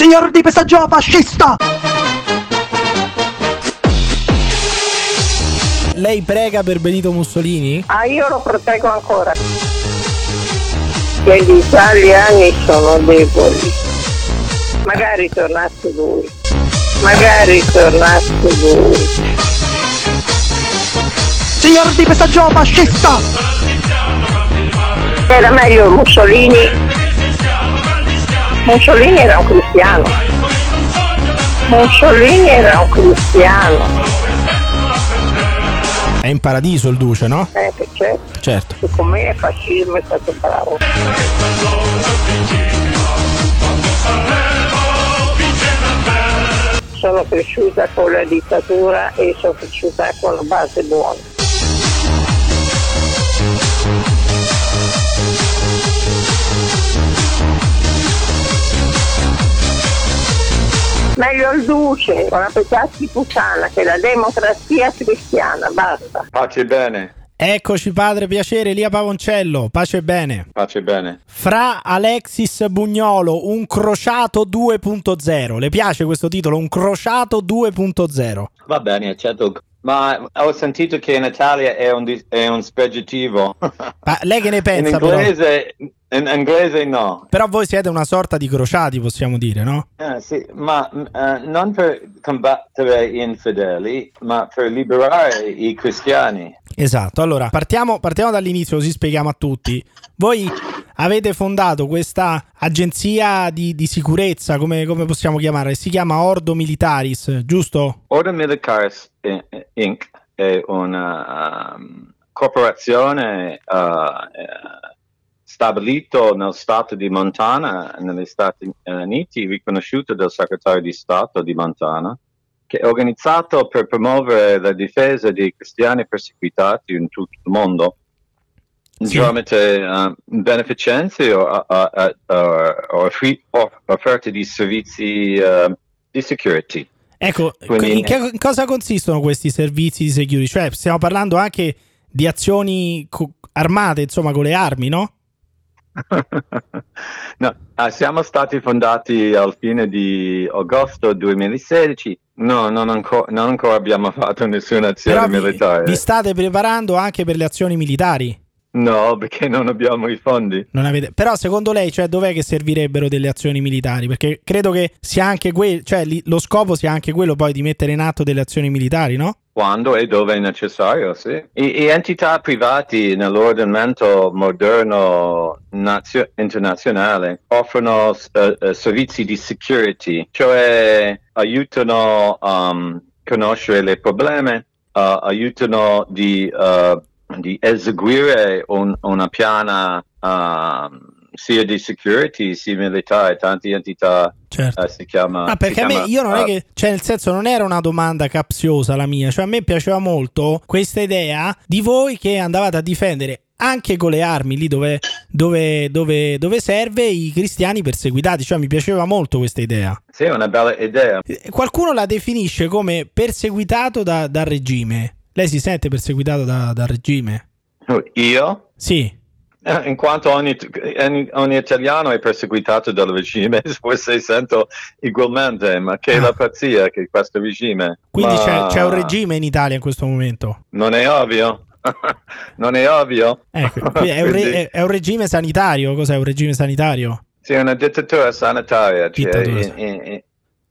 Signor di pestaggio fascista! Lei prega per Benito Mussolini? Ah, io lo proteggo ancora. Che gli italiani sono deboli. Magari tornasse lui. Magari tornasse lui. Signor di pestaggio fascista! Era meglio Mussolini. Mussolini era un cristiano. Mussolini era un cristiano. È in paradiso il duce, no? Eh, certo. Certo. Secondo me il fascismo è stato bravo. Sono cresciuta con la dittatura e sono cresciuta con la base buona. Meglio il duce con la pezzaschi puttana che la democrazia cristiana, basta. Pace bene, Eccoci padre, piacere, Elia Pavoncello, pace e bene. pace bene. Fra Alexis Bugnolo, un crociato 2.0. Le piace questo titolo? Un crociato 2.0. Va bene, certo. Ma ho sentito che in Italia è un, dis- è un spregiativo. Ma lei che ne in pensa però? inglese, in inglese no. Però voi siete una sorta di crociati, possiamo dire, no? Eh, sì, ma eh, non per combattere gli infedeli, ma per liberare i cristiani. Esatto, allora partiamo, partiamo dall'inizio così spieghiamo a tutti. Voi avete fondato questa agenzia di, di sicurezza, come, come possiamo chiamarla? Si chiama Ordo Militaris, giusto? Order Militaris eh, Inc. è una um, corporazione uh, eh, stabilito nel stato di Montana, negli Stati Uniti, riconosciuto dal segretario di Stato di Montana, che è organizzato per promuovere la difesa dei cristiani perseguitati in tutto il mondo. Tramite uh, beneficenze o, uh, uh, uh, o offri- o offerte di servizi uh, di security. Ecco, Quindi- in, che, in cosa consistono questi servizi di security? Cioè, stiamo parlando anche di azioni co- armate, insomma, con le armi, no? no, ah, siamo stati fondati al fine di agosto 2016. No, non, anco- non ancora abbiamo fatto nessuna azione Però vi, militare. vi state preparando anche per le azioni militari. No, perché non abbiamo i fondi. Non avete... Però secondo lei, cioè, dov'è che servirebbero delle azioni militari? Perché credo che sia anche quello, cioè li- lo scopo sia anche quello poi di mettere in atto delle azioni militari, no? Quando e dove è necessario, sì. E, e entità privati nell'ordinamento moderno nazio- internazionale offrono eh, servizi di security, cioè aiutano a conoscere le problemi, uh, aiutano di, uh, di eseguire un- una piana um, sia di security sia militare, tante entità Certo. eh, si chiama... Ah, perché si a me, chiama, io non è uh, che, cioè, nel senso, non era una domanda capziosa la mia, cioè, a me piaceva molto questa idea di voi che andavate a difendere anche con le armi lì dove, dove, dove, dove serve i cristiani perseguitati, cioè, mi piaceva molto questa idea. Sì, è una bella idea. Eh, Qualcuno la definisce come perseguitato da- dal regime. Lei si sente perseguitato da- dal regime? Io? Sì. Eh, In quanto ogni, ogni- italiano è perseguitato dal regime, forse sento ugualmente, ma che Ah. la pazzia che questo regime. Quindi Ma c'è, c'è un regime in Italia in questo momento. Non è ovvio? non è ovvio? Ecco, è, un re- è- è un regime sanitario. Cos'è un regime sanitario? Sì, è una dittatura sanitaria, cioè, in- in-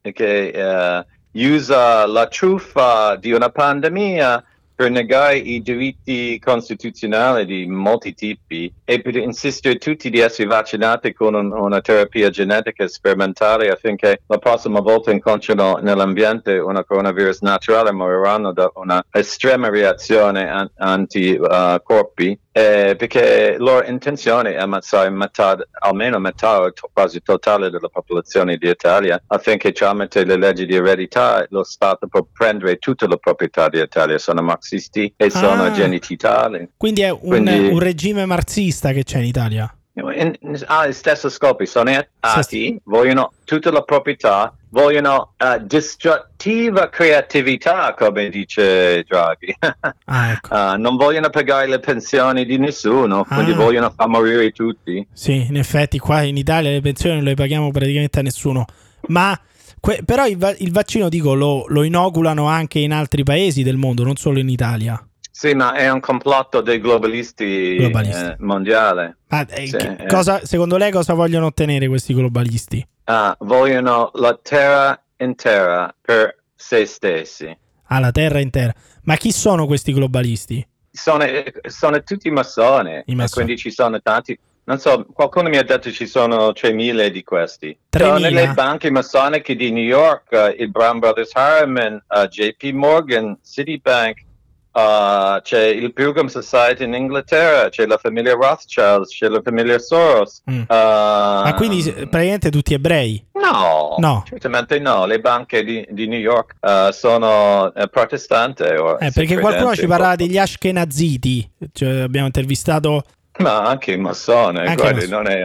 in- che eh, usa la truffa di una pandemia per negare i diritti costituzionali di molti tipi e per insistere tutti di essere vaccinati con un- una terapia genetica sperimentale affinché la prossima volta incontrino nell'ambiente una coronavirus naturale moriranno da una estrema reazione an- anti-corpi eh, perché la loro intenzione è ammazzare metà, almeno metà o to- quasi totale della popolazione d'Italia affinché tramite le leggi di eredità lo Stato può prendere tutta la proprietà d'Italia. Sono marxisti e sono Ah. genitali. Quindi è un, Quindi- un regime marxista che c'è in Italia. In- ha gli stessi scopi, sono atti, vogliono tutta la proprietà, vogliono eh, distruttiva creatività, come dice Draghi. Ah, ecco. Ah, non vogliono pagare le pensioni di nessuno, quindi Ah. vogliono far morire tutti. Sì, in effetti qua in Italia le pensioni non le paghiamo praticamente a nessuno. Ma que- però il, va- il vaccino, dico, lo, lo inoculano anche in altri paesi del mondo, non solo in Italia. Sì, ma è un complotto dei globalisti, Globalisti. eh, mondiali. Ma, eh, Sì, eh. cosa- secondo lei cosa vogliono ottenere questi globalisti? Ah, vogliono la terra intera per se stessi. Ah, la terra intera. Ma chi sono questi globalisti? Sono, eh, sono tutti massoni, I massoni. quindi ci sono tanti. Non so, qualcuno mi ha detto ci sono 3.000 di questi. 3.000? Sono nelle banche massoniche di New York, eh, il Brown Brothers Harriman, eh, JP Morgan, Citibank, eh, c'è il Pilgrim Society in Inghilterra, c'è la famiglia Rothschild, c'è la famiglia Soros. Mm. eh, Ma quindi praticamente tutti ebrei? No, No. certamente no. Le banche di, di New York eh, sono eh, protestanti. o Eh, perché qualcuno ci parlava degli ashkenaziti. Cioè, abbiamo intervistato. Ma anche i massoni, Anche guardi, non è...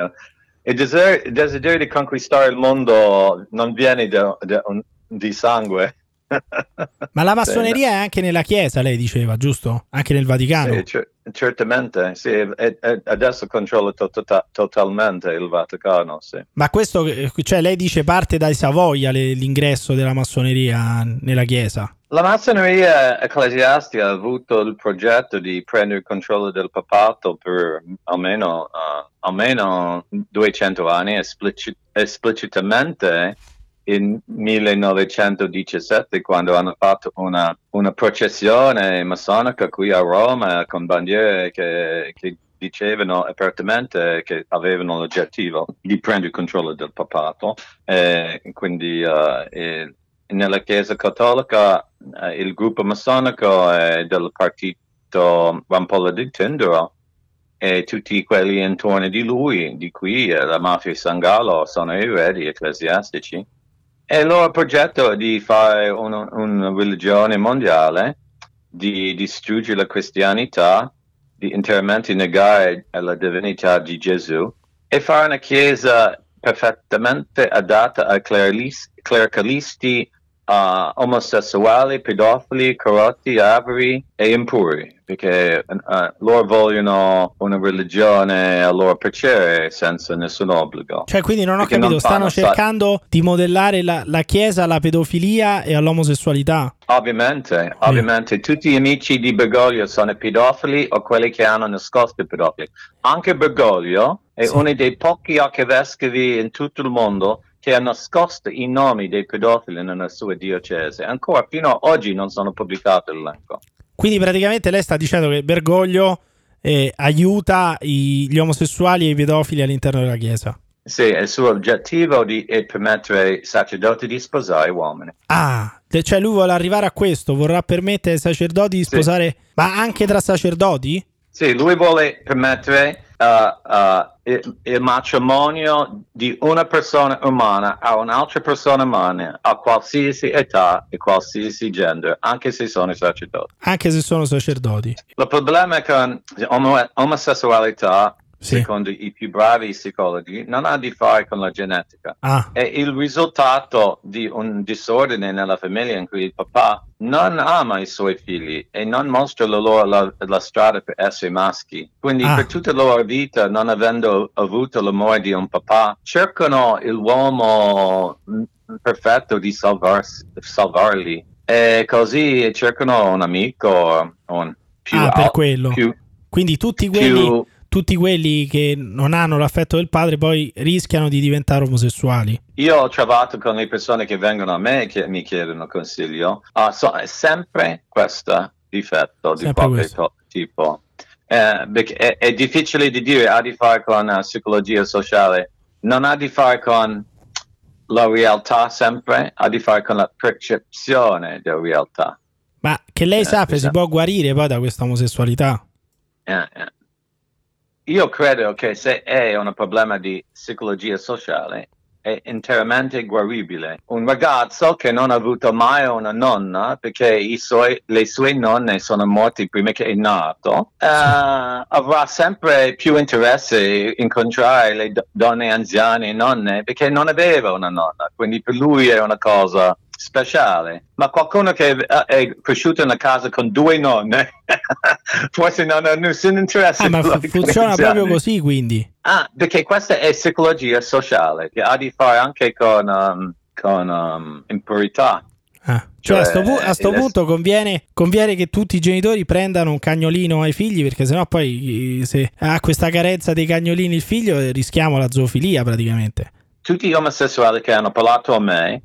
Il desiderio, il desiderio di conquistare il mondo non viene da- da un- di sangue. Ma la massoneria è anche nella Chiesa, lei diceva, giusto? Anche nel Vaticano. Sì, cer- certamente, sì, adesso controlla to- to- totalmente il Vaticano, sì. Ma questo, cioè, lei dice parte dai Savoia le- l'ingresso della massoneria nella Chiesa. La massoneria ecclesiastica ha avuto il progetto di prendere il controllo del papato per almeno, eh, almeno 200 anni, esplici- esplicitamente in 1917 quando hanno fatto una, una processione massonica qui a Roma con bandiere che, che dicevano apertamente che avevano l'oggettivo di prendere il controllo del papato. E quindi eh, e nella Chiesa Cattolica eh, il gruppo massonico è del partito Rampolla di Tindaro e tutti quelli intorno di lui, di qui eh, la mafia di San Gallo, sono eredi ecclesiastici. E il loro progetto è di fare una, una religione mondiale, di distruggere la cristianità, di interamente negare la divinità di Gesù e fare una chiesa perfettamente adatta ai clericalisti uh, omosessuali, pedofili, corrotti, avari e impuri, perché uh, loro vogliono una religione a loro piacere senza nessun obbligo. Cioè, quindi non ho Perché capito, non stanno cercando di modellare la, la Chiesa alla pedofilia e all'omosessualità. Ovviamente, ovviamente, tutti gli amici di Bergoglio sono pedofili o quelli che hanno nascosto i pedofili. Anche Bergoglio è Sì. uno dei pochi archivescovi in tutto il mondo che ha nascosto i nomi dei pedofili nella sua diocesi. Ancora fino ad oggi non sono pubblicati l'elenco. Quindi praticamente lei sta dicendo che Bergoglio eh, aiuta i- gli omosessuali e i pedofili all'interno della Chiesa. Sì, il suo obiettivo di- è permettere ai sacerdoti di sposare uomini. Ah, cioè lui vuole arrivare a questo, vorrà permettere ai sacerdoti di Sì. sposare, ma anche tra sacerdoti? Sì, lui vuole permettere uh, il, il matrimonio di una persona umana a un'altra persona umana a qualsiasi età e qualsiasi genere, anche se sono sacerdoti. Anche se sono sacerdoti. Il problema con l'omo- omosessualità, Sì. secondo i più bravi psicologi, non ha a di fare con la genetica. Ah, È il risultato di un disordine nella famiglia in cui il papà non ama i suoi figli e non mostra loro la, la strada per essere maschi. Quindi Ah. per tutta la loro vita, non avendo avuto l'amore di un papà, cercano l'uomo perfetto di salvarsi- salvarli. E così cercano un amico o un più Ah, per al- quello. più- quindi tutti quelli, più- tutti quelli che non hanno l'affetto del padre poi rischiano di diventare omosessuali. Io ho trovato con le persone che vengono a me e che mi chiedono consiglio, ah, so- è sempre questo difetto di questo. to- tipo. Eh, è, è difficile di dire, ha di fare con la psicologia sociale, non ha di fare con la realtà sempre, ha di fare con la percezione della realtà. Ma che lei Eh, sappia, si esatto. può guarire poi da questa omosessualità? Eh, eh. Io credo che se è un problema di psicologia sociale è interamente guaribile. Un ragazzo che non ha avuto mai una nonna perché suoi- le sue nonne sono morte prima che è nato, eh, avrà sempre più interesse a incontrare le do- donne anziane e nonne perché non aveva una nonna, quindi per lui è una cosa speciale. Ma qualcuno che è, cresciuto in una casa con due nonne forse non ha nessun interesse. Ah, ma funziona proprio così, quindi. Ah, perché questa è psicologia sociale che ha a di fare anche con um, con um, impurità. Ah, cioè, a sto, Cioè, pu- a sto il- punto conviene, conviene che tutti i genitori prendano un cagnolino ai figli perché sennò poi eh, se ha questa carenza dei cagnolini il figlio eh, rischiamo la zoofilia praticamente. Tutti gli omosessuali che hanno parlato a me,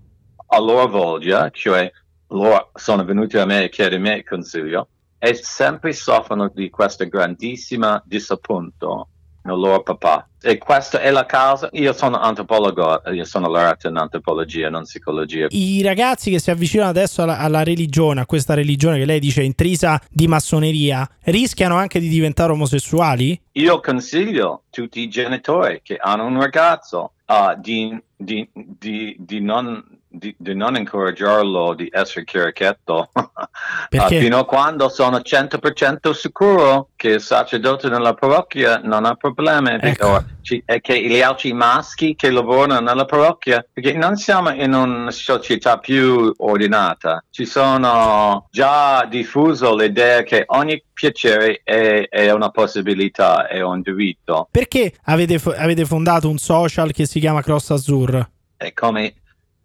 a loro volta, cioè loro sono venuti a me a chiedermi il consiglio, e sempre soffrono di questo grandissimo disappunto nel loro papà. E questa è la causa. Io sono antropologo, io sono laureato in antropologia, non psicologia. I ragazzi che si avvicinano adesso alla, alla religione, a questa religione che lei dice intrisa di massoneria, rischiano anche di diventare omosessuali? Io consiglio a tutti i genitori che hanno un ragazzo uh, di, di- di- di non, di- di non incoraggiarlo di essere chierichetto uh, fino a quando sono 100% sicuro che il sacerdote nella parrocchia non ha problemi Ecco. e che gli altri maschi che lavorano nella parrocchia perché non siamo in una società più ordinata ci sono già diffuso l'idea che ogni piacere è, è una possibilità è un diritto Perché avete, avete fondato un social che si chiama Cross Azur? e come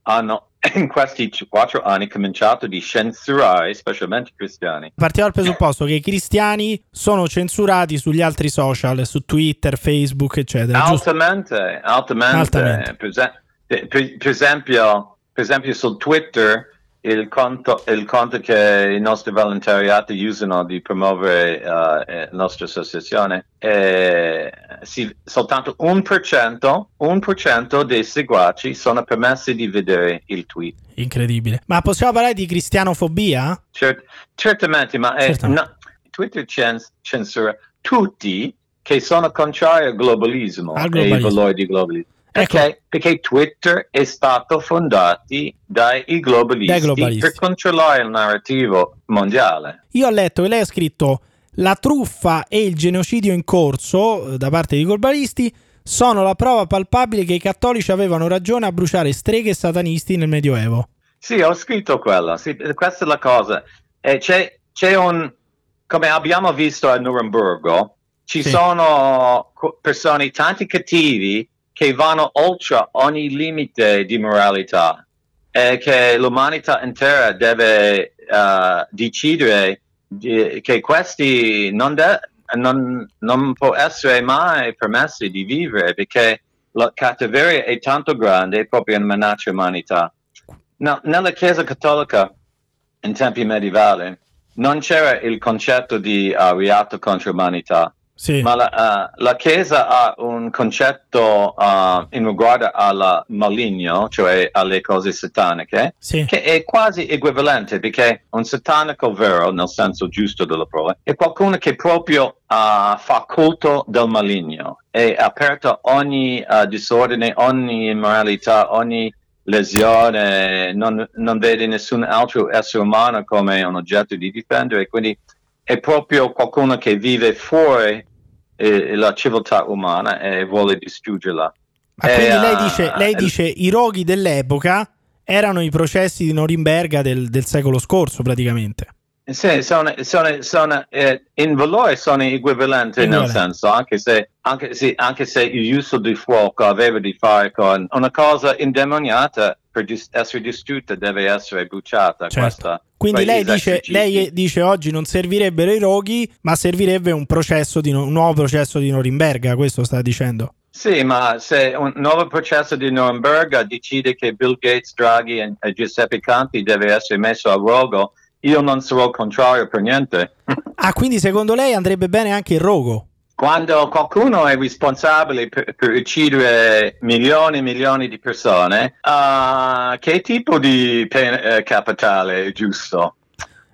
hanno in questi quattro anni cominciato di censurare specialmente i cristiani Partiamo dal presupposto che i cristiani sono censurati sugli altri social, su Twitter, Facebook, eccetera. Altamente, altamente. Altamente. Per, per- per esempio, per esempio su Twitter il conto, il conto che i nostri volontariati usano di promuovere eh, eh, la nostra associazione è sì, soltanto un per cento, un per cento dei seguaci sono permessi di vedere il tweet. Incredibile. Ma possiamo parlare di cristianofobia? Cer- certamente, ma è- Certamente. no, Twitter cen- censura tutti che sono contrari al globalismo, Al e ai globalismo. valori di globalismo. Ecco. Perché? Perché Twitter è stato fondato dai globalisti, Dai globalisti. per controllare il narrativo mondiale. Io ho letto che lei ha scritto la truffa e il genocidio in corso eh, da parte dei globalisti sono la prova palpabile che i cattolici avevano ragione a bruciare streghe e satanisti nel Medioevo. Sì, ho scritto quello, sì, questa è la cosa. E c'è, c'è un, come abbiamo visto a Norimburgo, ci Sì. sono persone, tanti cattivi, che vanno oltre ogni limite di moralità e che l'umanità intera deve eh, decidere di- che questi non, de- non, non può essere mai permessi di vivere perché la cattiveria è tanto grande, è proprio una minaccia all'umanità. No, nella Chiesa Cattolica, in tempi medievali, non c'era il concetto di uh, reato contro l'umanità, Sì. ma la, uh, la Chiesa ha un concetto uh, in riguardo al maligno, cioè alle cose sataniche, Sì. che è quasi equivalente perché un satanico vero, nel senso giusto della parola, è qualcuno che proprio uh, fa culto del maligno, è aperto a ogni disordine, ogni immoralità, ogni lesione, non, non vede nessun altro essere umano come un oggetto di difendere, quindi è proprio qualcuno che vive fuori eh, la civiltà umana e vuole distruggerla. Ma quindi Eh, lei dice, lei eh, dice i roghi dell'epoca erano i processi di Norimberga del, del secolo scorso praticamente. Sì, sono, sono, sono, eh, in valore sono equivalenti nel Equivalenti. senso, anche se, anche, se, anche se il uso di fuoco aveva di fare con una cosa indemoniata per dis- essere distrutta deve essere bruciata. Certo. Questa, Quindi lei dice, lei dice oggi non servirebbero i roghi, ma servirebbe un processo di no- un nuovo processo di Norimberga, questo sta dicendo. Sì, ma se un nuovo processo di Norimberga decide che Bill Gates, Draghi e, e Giuseppe Conti deve essere messo a rogo, io non sarò contrario per niente. Ah, quindi secondo lei andrebbe bene anche il rogo? Quando qualcuno è responsabile per, per uccidere milioni e milioni di persone, ah, che tipo di pena eh, capitale è giusto?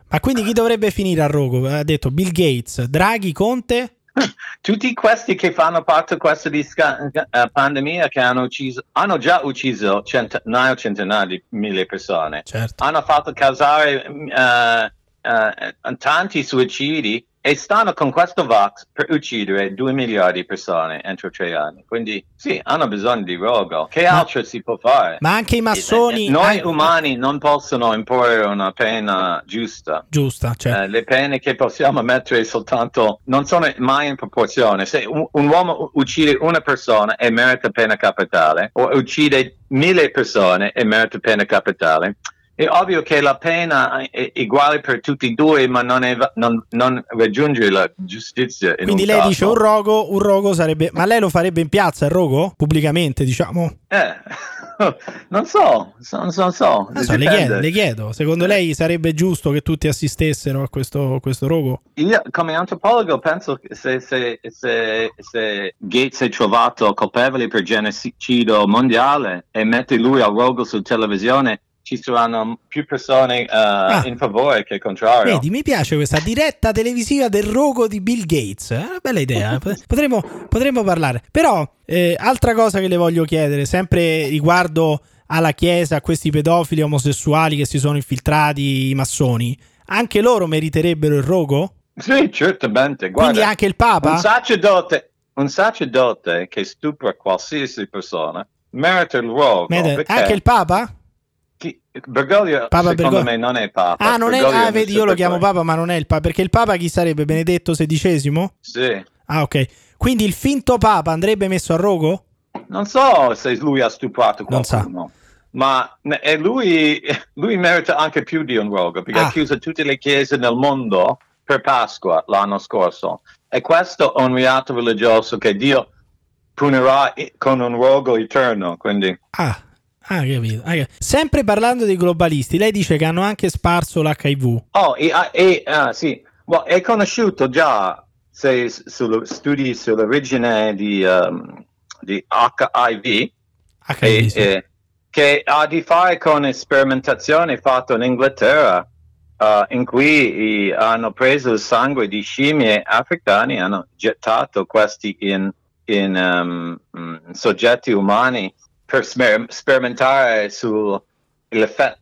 Ma quindi chi dovrebbe finire a rogo? Ha detto Bill Gates, Draghi, Conte? Tutti questi che fanno parte di questa disca- eh, pandemia che hanno ucciso, hanno già ucciso centinaia o centinaia di mille persone. Certo. hanno fatto causare eh, eh, tanti suicidi e stanno con questo Vax per uccidere 2 miliardi di persone entro tre anni. Quindi sì, hanno bisogno di rogo. Che Ma- altro si può fare? Ma anche i massoni... Noi eh, umani non possono imporre una pena giusta. Giusta, cioè... Eh, le pene che possiamo mettere soltanto non sono mai in proporzione. Se un, un uomo uccide una persona e merita pena capitale, o uccide mille persone e merita pena capitale, è ovvio che la pena è uguale per tutti e due, ma non, è, non, non raggiunge la giustizia. in Quindi lei caso. dice un rogo, un rogo sarebbe... Ma lei lo farebbe in piazza il rogo? Pubblicamente, diciamo? Eh, non so, non so, non so. Non so, le, chiedo, le chiedo, secondo lei sarebbe giusto che tutti assistessero a questo, questo rogo? Io come antropologo penso che se, se, se, se Gates è trovato colpevole per genocidio mondiale e mette lui al rogo su televisione, ci saranno più persone eh, in favore che contrario. Vedi, mi piace questa diretta televisiva del rogo di Bill Gates. È una bella idea. eh. Potremmo, potremmo parlare. Però, eh, altra cosa che le voglio chiedere, sempre riguardo alla Chiesa, a questi pedofili omosessuali che si sono infiltrati, i massoni, anche loro meriterebbero il rogo? Sì, certamente. Guarda, Quindi anche il Papa? Un sacerdote, un sacerdote che stupra qualsiasi persona merita il rogo. Perché anche il Papa? Chi- Bergoglio Papa secondo Bergoglio. me non è Papa. Ah, non è, ah, vedi, io lo chiamo superpoi. Papa, ma non è il Papa. Perché il Papa chi sarebbe? Benedetto XVI? Sì. Ah, ok. Quindi il finto Papa andrebbe messo a rogo? Non so se lui ha stuprato qualcuno, ma lui, lui merita anche più di un rogo perché Ah. ha chiuso tutte le chiese nel mondo per Pasqua l'anno scorso. E questo è un reato religioso che Dio punirà con un rogo eterno. Quindi Ah, ah, capito. Ah, capito. Sempre parlando dei globalisti, lei dice che hanno anche sparso l'HIV. Oh, e, ah, e, ah, sì, Well, è conosciuto già se, sullo- studi sull'origine di, um, di HIV, HIV, e- sì. e- che ha di fare con sperimentazioni fatte in Inghilterra, uh, in cui i- hanno preso il sangue di scimmie africane e hanno gettato questi in, in, um, soggetti umani per smer- sperimentare sull'effetto.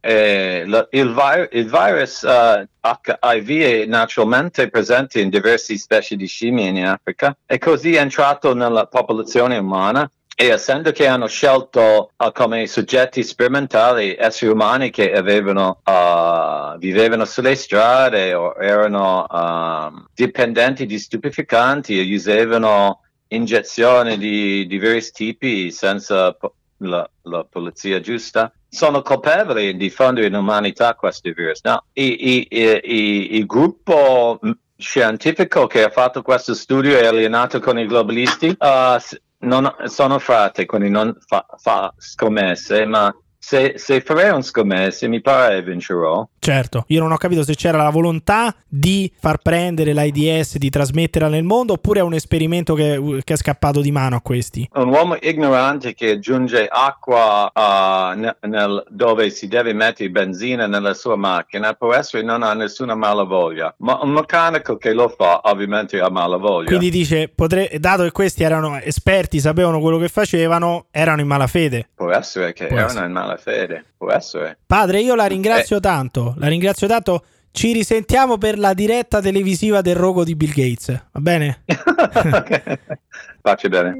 Lo- il, vi- il virus uh, HIV è naturalmente presente in diverse specie di scimmie in Africa e così è entrato nella popolazione umana e essendo che hanno scelto uh, come soggetti sperimentali esseri umani che avevano, uh, vivevano sulle strade o erano um, dipendenti di stupeficanti e usavano iniezioni di diversi tipi senza po- la, la polizia giusta, sono colpevoli di diffondere in umanità questo virus. No, i- i- i- il gruppo mm, scientifico che ha fatto questo studio è alienato con i globalisti. uh, non sono frate, quindi non fa, fa scommesse, ma se, se farei un scommesse mi pare vincerò. Certo, io non ho capito se c'era la volontà di far prendere l'AIDS, di trasmetterla nel mondo, oppure è un esperimento che, che è scappato di mano a questi. Un uomo ignorante che aggiunge acqua uh, ne- nel- dove si deve mettere benzina nella sua macchina può essere non ha nessuna malavoglia, ma un meccanico che lo fa ovviamente ha malavoglia. Quindi dice, potre- dato che questi erano esperti, sapevano quello che facevano, erano in malafede. Può essere che Può erano essere. in malafede, può essere. Padre, io la ringrazio Eh. tanto, la ringrazio tanto. Ci risentiamo per la diretta televisiva del rogo di Bill Gates, va bene? Faccia bene.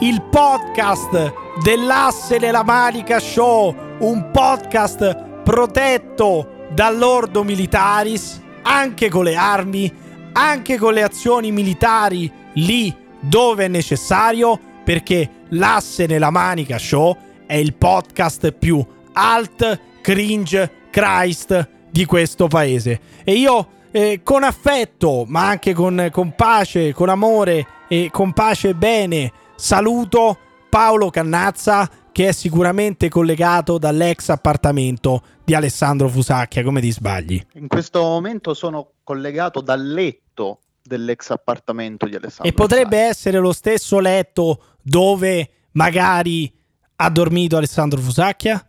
il podcast dell'asse della manica show, un podcast protetto dall'ordo militaris, anche con le armi, anche con le azioni militari lì dove è necessario, perché l'asse nella manica show è il podcast più alt cringe Christ di questo paese. E io eh, con affetto, ma anche con, con pace, con amore e con pace e bene, saluto Paolo Cannazza che è sicuramente collegato dall'ex appartamento di Alessandro Fusacchia, come ti sbagli? In questo momento sono collegato dal letto dell'ex appartamento di Alessandro. E potrebbe essere lo stesso letto dove magari ha dormito Alessandro Fusacchia?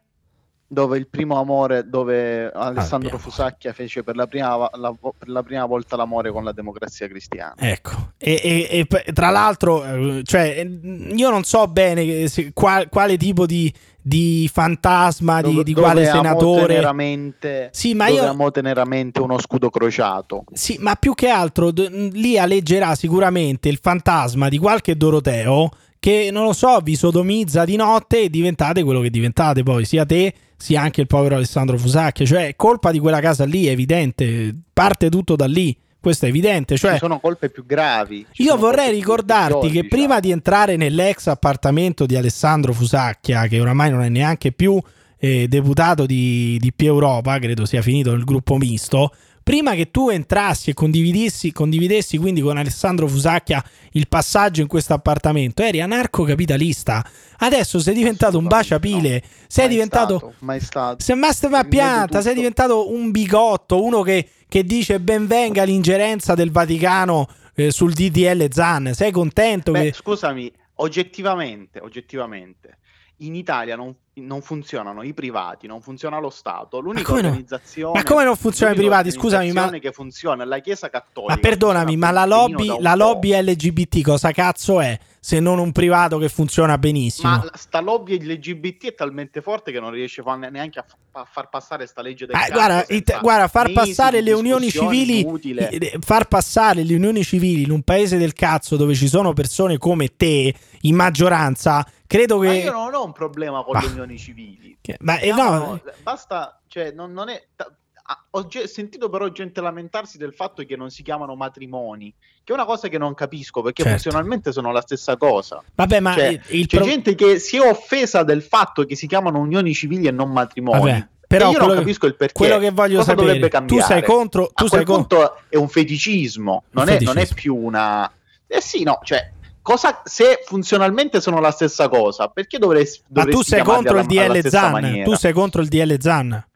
dove il primo amore, dove Alessandro Abbiamo. Fusacchia fece per la, prima, la- per la prima volta l'amore con la democrazia cristiana. Ecco, e, e- e tra l'altro, eh, cioè, io non so bene che se- qua- quale tipo di, di fantasma, di, di quale senatore. teneramente- Sì, ma io- amo teneramente uno scudo crociato. Sì, ma più che altro d- lì alleggerà sicuramente il fantasma di qualche Doroteo che, non lo so, vi sodomizza di notte e diventate quello che diventate poi, sia te sia anche il povero Alessandro Fusacchia. Cioè, colpa di quella casa lì, è evidente. Parte tutto da lì, questo è evidente. Cioè, Ci sono colpe più gravi. Io vorrei ricordarti che diciamo. prima di entrare nell'ex appartamento di Alessandro Fusacchia, che oramai non è neanche più eh, deputato di, di Più Europa, credo sia finito nel gruppo misto. Prima che tu entrassi e condividessi, condividessi quindi con Alessandro Fusacchia il passaggio in questo appartamento, eri anarcocapitalista. Adesso sei diventato un baciapile, No, sei diventato stato, mai stato. sei master pianta, sei diventato un bigotto, uno che, che dice ben venga l'ingerenza del Vaticano eh, sul DDL Zan. Sei contento Beh, che... scusami, oggettivamente, oggettivamente, in Italia non, non funzionano i privati, non funziona lo Stato. L'unica no? organizzazione Ma come non funzionano i privati? Scusami, ma- che funziona è la Chiesa Cattolica. Ma perdonami, ma la lobby, la lobby LGBT cosa cazzo è? Se non un privato che funziona benissimo. Ma sta lobby LGBT è talmente forte che non riesce neanche a, fa- far passare sta legge del cazzo guarda, it- guarda, far passare le unioni civili, inutile. eh, far passare le unioni civili in un paese del cazzo dove ci sono persone come te in maggioranza, credo Ma che. io non ho un problema con Ma- le unioni civili. che- ma eh, No, basta, cioè, non, non è. ah, Ho ge- sentito però gente lamentarsi del fatto che non si chiamano matrimoni, che è una cosa che non capisco perché Certo. funzionalmente sono la stessa cosa. vabbè, ma Cioè, il- C'è pro- gente che si è offesa del fatto che si chiamano unioni civili e non matrimoni. Vabbè, però e io non capisco il perché. quello che voglio Cosa sapere, dovrebbe tu sei contro, tu sei contro. è un feticismo, non, Un È, non è feticismo. più una. Eh sì, no, cioè. Cosa, se funzionalmente sono la stessa cosa, perché dovrei, Ma tu dovresti sei contro il DL Zan, tu sei contro il DL Zan.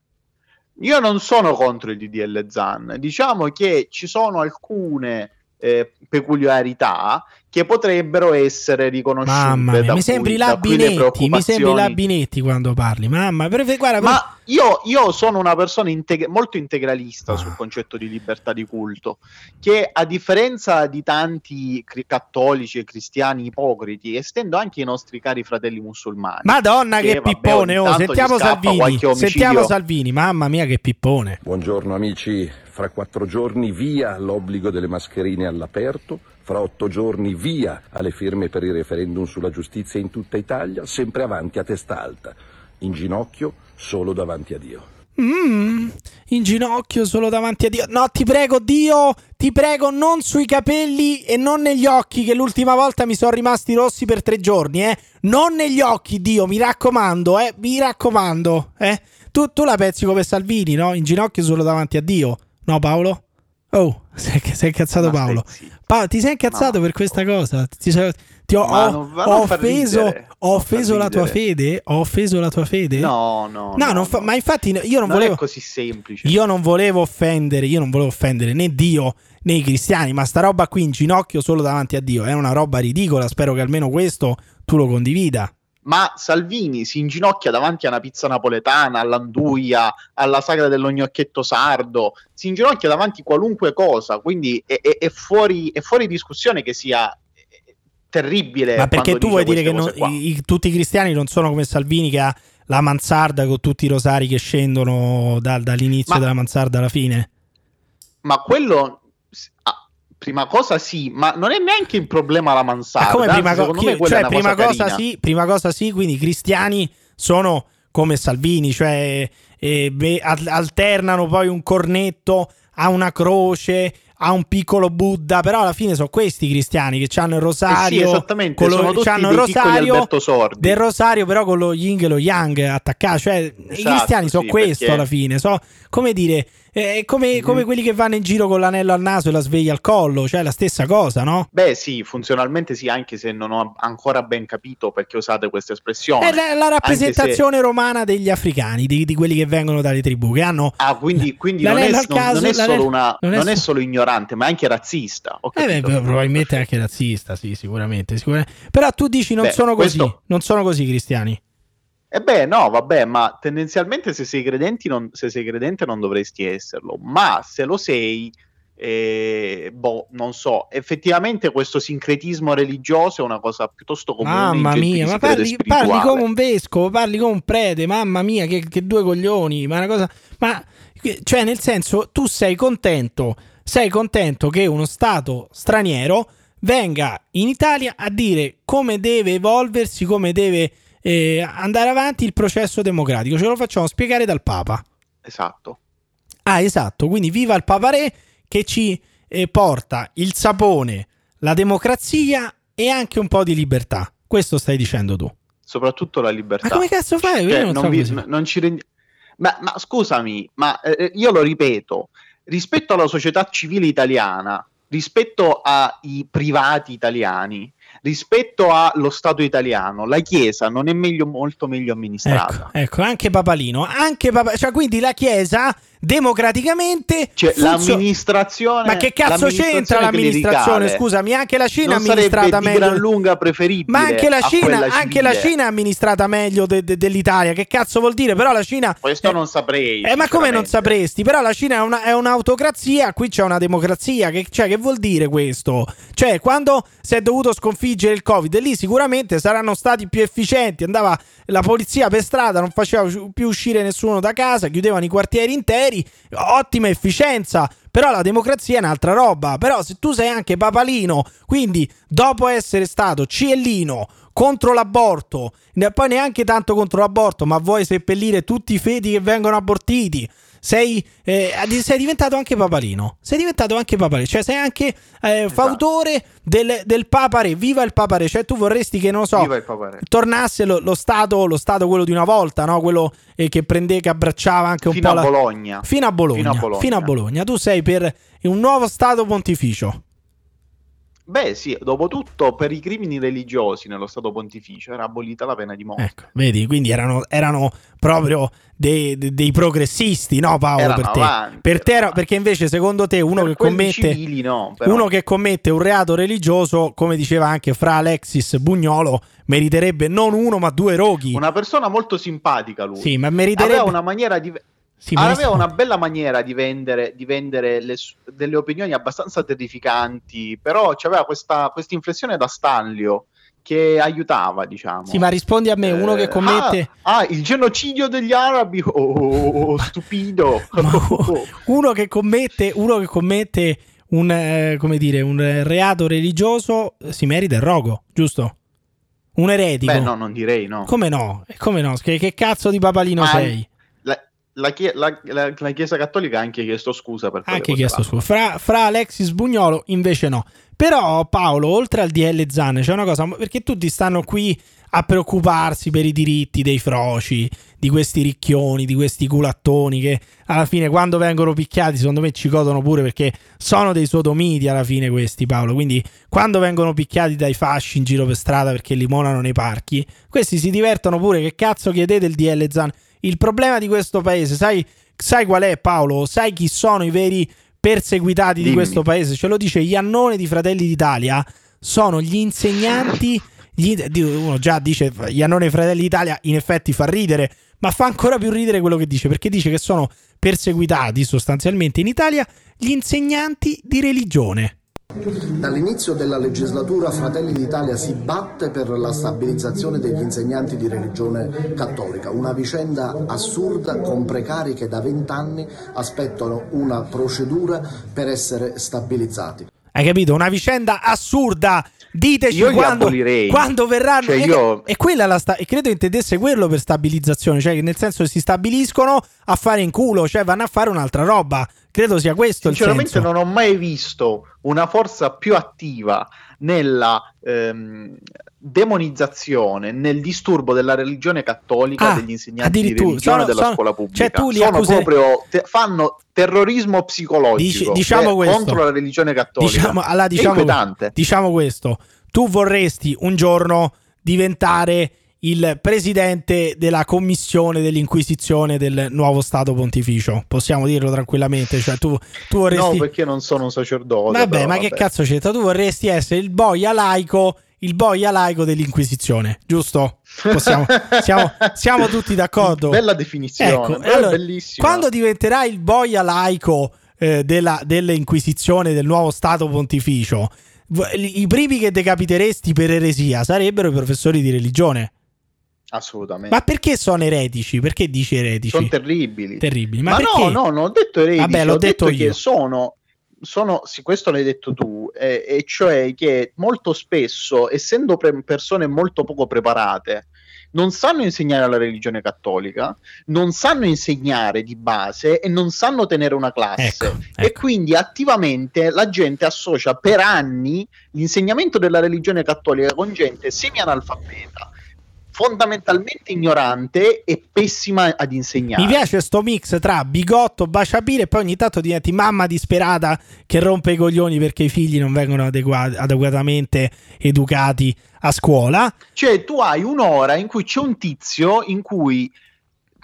Io non sono contro il DDL Zan, diciamo che ci sono alcune eh, peculiarità che potrebbero essere riconosciute. Mamma mia, da mi sembri Labinetti, mi sembri Labinetti quando parli. Mamma, prefe- guarda, Ma io, io sono una persona integ- molto integralista Ah. sul concetto di libertà di culto, che a differenza di tanti cri- cattolici e cristiani ipocriti, estendo anche ai nostri cari fratelli musulmani. Madonna che, Che, vabbè, pippone, oh, sentiamo Salvini, sentiamo Salvini, mamma mia che pippone. Buongiorno amici, fra quattro giorni via l'obbligo delle mascherine all'aperto, fra otto giorni via alle firme per il referendum sulla giustizia in tutta Italia, sempre avanti a testa alta, in ginocchio solo davanti a Dio. Mm, in ginocchio solo davanti a Dio. No, ti prego, Dio, ti prego, non sui capelli e non negli occhi, che l'ultima volta mi sono rimasti rossi per tre giorni, eh. Non negli occhi, Dio, mi raccomando, eh. Mi raccomando, eh. Tu, tu la pensi come Salvini, no? In ginocchio solo davanti a Dio. No, Paolo? Oh, sei, sei incazzato Ma Paolo. zitto. Pa- ti sei incazzato No. per questa cosa? Ti, ti ho, ho- non- ho non offeso, ho Non offeso la tua fede? Ho offeso la tua fede? No, no, No, non fa- ma infatti io non, volevo è così semplice. io non volevo offendere, io non volevo offendere né Dio né i cristiani, ma sta roba qui in ginocchio solo davanti a Dio è una roba ridicola, spero che almeno questo tu lo condivida. Ma Salvini si inginocchia davanti a una pizza napoletana, all'anduia, alla sagra dello gnocchietto sardo, si inginocchia davanti a qualunque cosa, quindi è, è- è fuori, è fuori discussione che sia eh, terribile. ma perché tu vuoi dire che non- i- tutti i cristiani non sono come Salvini che ha la mansarda con tutti i rosari che scendono dal- dall'inizio Ma- della mansarda alla fine? Ma quello, ah, prima cosa sì, ma non è neanche il problema la mansarda. Ma come prima, co- chi- cioè, prima cosa cosa, sì, prima cosa sì, quindi i cristiani sono come Salvini, cioè eh, beh, al- alternano poi un cornetto a una croce, a un piccolo Buddha, però alla fine sono questi i cristiani che hanno il Eh rosario, sì, esattamente, con lo- sono c'hanno il rosario del rosario però con lo yin e lo yang attaccato, cioè i Esatto, cristiani sono sì, questo perché- alla fine, so, come dire, è come, Mhm. come quelli che vanno in giro con l'anello al naso e la sveglia al collo, cioè la stessa cosa, no? Beh, sì, funzionalmente sì, anche se non ho ancora ben capito perché usate questa espressione. È la, la rappresentazione romana degli africani, di, di quelli che vengono dalle tribù, che hanno... Ah, quindi, quindi non, è, non- caso, non è solo una, non è non è so- solo ignorante, ma anche razzista. Eh beh, probabilmente anche razzista, sì, sicuramente, sicuramente. Però tu dici non Beh, sono così, questo- non sono così cristiani. E beh, no, vabbè, ma tendenzialmente se sei, credenti non, se sei credente non dovresti esserlo, ma se lo sei, E, boh, non so, effettivamente questo sincretismo religioso è una cosa piuttosto comune. Mamma mia, ma parli, parli come un vescovo, parli come un prete, mamma mia, che, che due coglioni, ma una cosa... Ma, cioè, nel senso, tu sei contento, sei contento che uno Stato straniero venga in Italia a dire come deve evolversi, come deve eh, andare avanti il processo democratico. Ce lo facciamo spiegare dal Papa. Esatto. Ah, esatto, quindi viva il Papa Re che ci eh, porta il sapone, la democrazia e anche un po' di libertà. Questo stai dicendo tu. Soprattutto la libertà. Ma come cazzo fai? Io Cioè, non non vi- n- non ci rendi- ma, ma scusami, ma eh, io lo ripeto, rispetto alla società civile italiana, rispetto ai privati italiani, rispetto allo Stato italiano, la Chiesa non è meglio, molto meglio amministrata. Ecco, ecco, anche Papalino, anche Papa- cioè quindi la Chiesa democraticamente Cioè, funzio- l'amministrazione Ma che cazzo c'entra l'amministrazione? Scusami, anche la Cina è non sarebbe amministrata di gran meglio. lunga preferibile Ma anche la Cina, anche la. Cina è amministrata meglio de- de- dell'Italia. Che cazzo vuol dire? Però la Cina. Questo eh, non saprei. Eh, ma come non sapresti? Però la Cina è, una- è un'autocrazia, qui c'è una democrazia. Che, cioè, che vuol dire questo? Cioè, quando si è dovuto sconfiggere il Covid, lì sicuramente saranno stati più efficienti. Andava la polizia per strada, non faceva più uscire nessuno da casa, chiudevano i quartieri interi. Ottima efficienza. Però la democrazia è un'altra roba. Però se tu sei anche papalino, quindi dopo essere stato ciellino contro l'aborto, poi neanche tanto contro l'aborto, ma vuoi seppellire tutti i feti che vengono abortiti. Sei, eh, sei diventato anche papalino. Sei diventato anche papalino. Cioè, sei anche eh, fautore del, del Papa Re. Viva il Papa Re. Cioè, tu vorresti che, non so, tornasse lo, lo stato, lo stato quello di una volta, no? Quello eh, che prendeva, che abbracciava anche un Fino po' a la. Bologna. Fino a Bologna. Fino a Bologna. Fino a Bologna. Tu sei per un nuovo stato pontificio. Beh, sì, dopo tutto, per i crimini religiosi nello Stato Pontificio era abolita la pena di morte. Ecco, vedi, quindi erano, erano proprio dei, dei- progressisti, no Paolo? Erano per te, avanti, per te era- perché invece secondo te uno che commette... civili, no. Uno che commette un reato religioso, come diceva anche Fra Alexis Bugnolo, meriterebbe non uno ma due roghi. Una persona molto simpatica lui. Sì, ma meriterebbe... Aveva una maniera di... Sì, ma aveva una bella maniera di vendere, di vendere le delle opinioni abbastanza terrificanti, però c'aveva questa inflessione da Stanlio che aiutava, diciamo. Sì, ma rispondi a me, uno che Eh, commette... Ah, ah, il genocidio degli arabi, oh, oh, oh, stupido. Ma uno che commette, uno che commette un, eh, come dire, un eh, reato religioso eh, si merita il rogo, giusto? Un eretico. Beh, no, non direi no. Come no? E Come no? Che, che cazzo di papalino Ma- sei? La, la chie- la- la- la Chiesa Cattolica ha anche chiesto scusa per anche chiesto scusa. Fra, fra Alexis Bugnolo invece no. Però Paolo, oltre al DL Zan, c'è una cosa, perché tutti stanno qui a preoccuparsi per i diritti dei froci, di questi ricchioni, di questi culattoni che alla fine quando vengono picchiati secondo me ci godono pure perché sono dei sodomiti alla fine questi Paolo, quindi quando vengono picchiati dai fasci in giro per strada perché limonano nei parchi, questi si divertono pure, che cazzo chiedete il DL Zan? Il problema di questo paese, sai, sai qual è Paolo? Sai chi sono i veri perseguitati di Dimmi. questo paese? Ce lo dice Iannone di Fratelli d'Italia. Sono gli insegnanti. gli- di- uno già dice Iannone Fratelli d'Italia, in effetti fa ridere, ma fa ancora più ridere quello che dice perché dice che sono perseguitati sostanzialmente in Italia gli insegnanti di religione. Dall'inizio della legislatura Fratelli d'Italia si batte per la stabilizzazione degli insegnanti di religione cattolica, una vicenda assurda con precari che da vent'anni aspettano una procedura per essere stabilizzati. Hai capito? Una vicenda assurda. Diteci quando, quando verranno. Cioè, e, io- e quella la sta- e credo intendesse quello per stabilizzazione, cioè che nel senso si stabiliscono a fare in culo, cioè vanno a fare un'altra roba. Credo sia questo Sinceramente non ho mai visto una forza più attiva nella ehm, demonizzazione, nel disturbo della religione cattolica Ah, degli insegnanti di religione Sono- della sono- scuola pubblica. cioè, tu li Sono accuse- proprio te- fanno terrorismo psicologico Dici- diciamo eh, questo. contro la religione cattolica. Diciamo, allora, diciamo, diciamo questo: tu vorresti un giorno diventare il presidente della commissione dell'Inquisizione del nuovo Stato Pontificio. Possiamo dirlo tranquillamente. Cioè, tu, tu No, vorresti. perché non sono un sacerdote. Vabbè, però, ma che vabbè. cazzo c'entra? Tu vorresti essere il boia laico, il boia laico dell'Inquisizione, giusto? Possiamo- siamo, siamo tutti d'accordo. Bella definizione, Ecco, è allora, bellissima. quando diventerai il boia laico eh, della, dell'Inquisizione, del nuovo Stato pontificio, i primi che decapiteresti per eresia sarebbero i professori di religione. Assolutamente. Ma perché sono eretici? Perché dici eretici? sono terribili. Terribili. Ma, Ma, no, no, non ho detto eretici, Vabbè, l'ho ho detto detto, io. che sono, sono sì, questo l'hai detto tu, eh, e cioè che molto spesso, essendo pre- persone molto poco preparate, non sanno insegnare la religione cattolica, non sanno insegnare di base e non sanno tenere una classe. Ecco, E ecco. quindi attivamente la gente associa per anni l'insegnamento della religione cattolica con gente semi-analfabeta, fondamentalmente ignorante e pessima ad insegnare. Mi piace sto mix tra bigotto, baciapile e poi ogni tanto diventi mamma disperata che rompe i coglioni perché i figli non vengono adegua- adeguatamente educati a scuola. Cioè, tu hai un'ora in cui c'è un tizio in cui,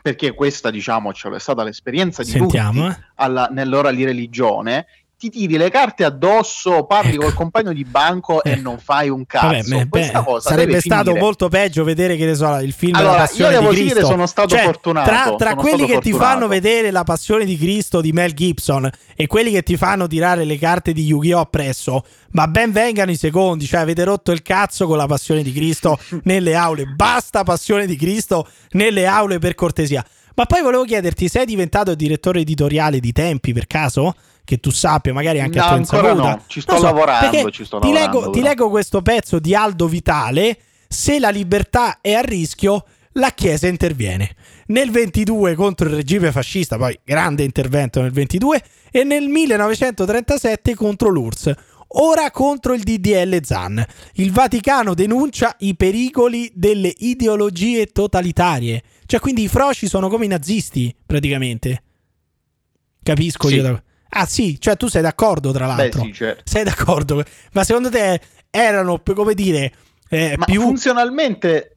perché questa, diciamo, cioè, è stata l'esperienza di Sentiamo, tutti eh. alla- nell'ora di religione, ti tiri le carte addosso, parli Ecco. col compagno di banco e Ecco. non fai un cazzo. Vabbè, beh, Questa beh, cosa sarebbe stato finire. molto peggio vedere che ne so, il film Allora, La io Passione devo di dire, Cristo. sono stato Cioè, fortunato, Tra, tra quelli che ti fortunato. fanno vedere La Passione di Cristo di Mel Gibson e quelli che ti fanno tirare le carte di Yu-Gi-Oh! appresso, ma ben vengano i secondi. Cioè, avete rotto il cazzo con la Passione di Cristo nelle aule. Basta Passione di Cristo nelle aule per cortesia. Ma poi volevo chiederti, sei diventato direttore editoriale di Tempi per caso? Che tu sappia, magari anche No, a tua insaputa. no, ci sto so, lavorando, ci sto ti lavorando, leggo, ti leggo questo pezzo di Aldo Vitale. Se la libertà è a rischio, la Chiesa interviene. Nel 22 contro il regime fascista, poi grande intervento nel 22, e nel 1937 contro l'URSS. Ora contro il DDL Zan. Il Vaticano denuncia i pericoli delle ideologie totalitarie. Cioè, quindi i froci sono come i nazisti, praticamente. Capisco Sì. io. da- Ah, sì, cioè tu sei d'accordo, tra Beh, l'altro. sì, certo. Sei d'accordo? Ma secondo te erano, come dire, eh, Ma più... funzionalmente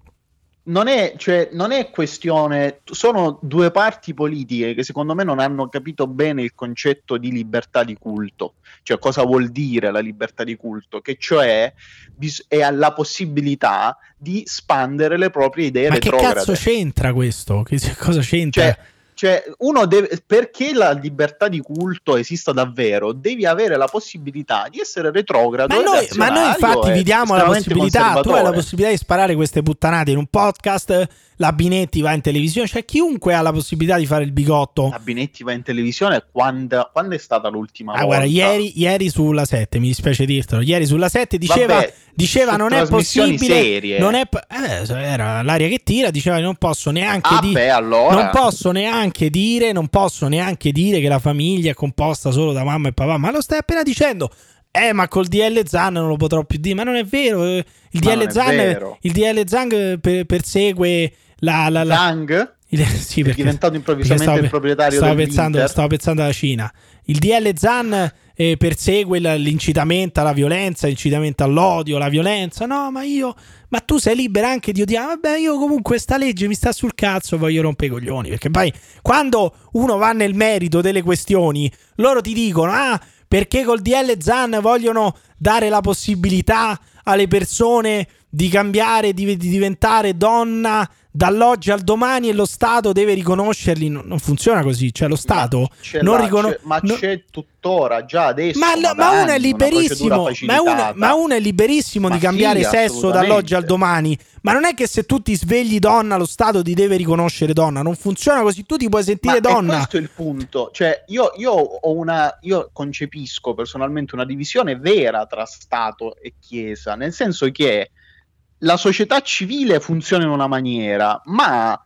non è, cioè, non è questione, sono due parti politiche che secondo me non hanno capito bene il concetto di libertà di culto, cioè cosa vuol dire la libertà di culto, che cioè bis- è la possibilità di spandere le proprie idee Ma che retrograde. cazzo c'entra questo? Che, cosa c'entra? Cioè, cioè, uno deve, perché la libertà di culto esista davvero, devi avere la possibilità di essere retrogrado. ma, noi, ma noi infatti vi diamo la possibilità, tu hai la possibilità di sparare queste puttanate in un podcast, la Binetti va in televisione, cioè chiunque ha la possibilità di fare il bigotto. La Binetti va in televisione quando, quando è stata l'ultima Ah, volta? guarda, ieri, ieri sulla 7, mi dispiace dirtelo, ieri sulla 7 diceva, Vabbè, diceva non è possibile, serie. non è, eh, era l'aria che tira, diceva non posso neanche Ah, dire... beh, allora. Non posso neanche dire, non posso neanche dire che la famiglia è composta solo da mamma e papà, ma lo stai appena dicendo. Eh, ma col DL Zan non lo potrò più dire, ma non è vero. eh, Il Ma DL è Zan, vero. il DL Zan eh, per- persegue la, la, la- Zhang il- sì, è perché- diventato improvvisamente stavo- il proprietario stavo pensando, stavo pensando alla Cina. Il DL Zan eh, persegue l'incitamento alla violenza, l'incitamento all'odio, la violenza. No, ma io. Ma tu sei libera anche di odiare. Vabbè, io comunque sta legge mi sta sul cazzo, voglio rompere i coglioni. Perché poi quando uno va nel merito delle questioni, loro ti dicono: Ah, perché col DL Zan vogliono dare la possibilità alle persone di cambiare, di, di diventare donna dall'oggi al domani e lo Stato deve riconoscerli. Non, non funziona così. Cioè, lo Stato Ce non riconosce. ma c'è tuttora già adesso. Ma, da ma uno è anni, liberissimo, ma uno, ma uno è liberissimo Ma di cambiare sì, sesso dall'oggi al domani. Ma non è che se tu ti svegli donna, lo Stato ti deve riconoscere donna. Non funziona così. Tu ti puoi sentire Ma è donna. questo è il punto. Cioè, io, io ho una. Io concepisco personalmente una divisione vera tra Stato e Chiesa, nel senso che la società civile funziona in una maniera, ma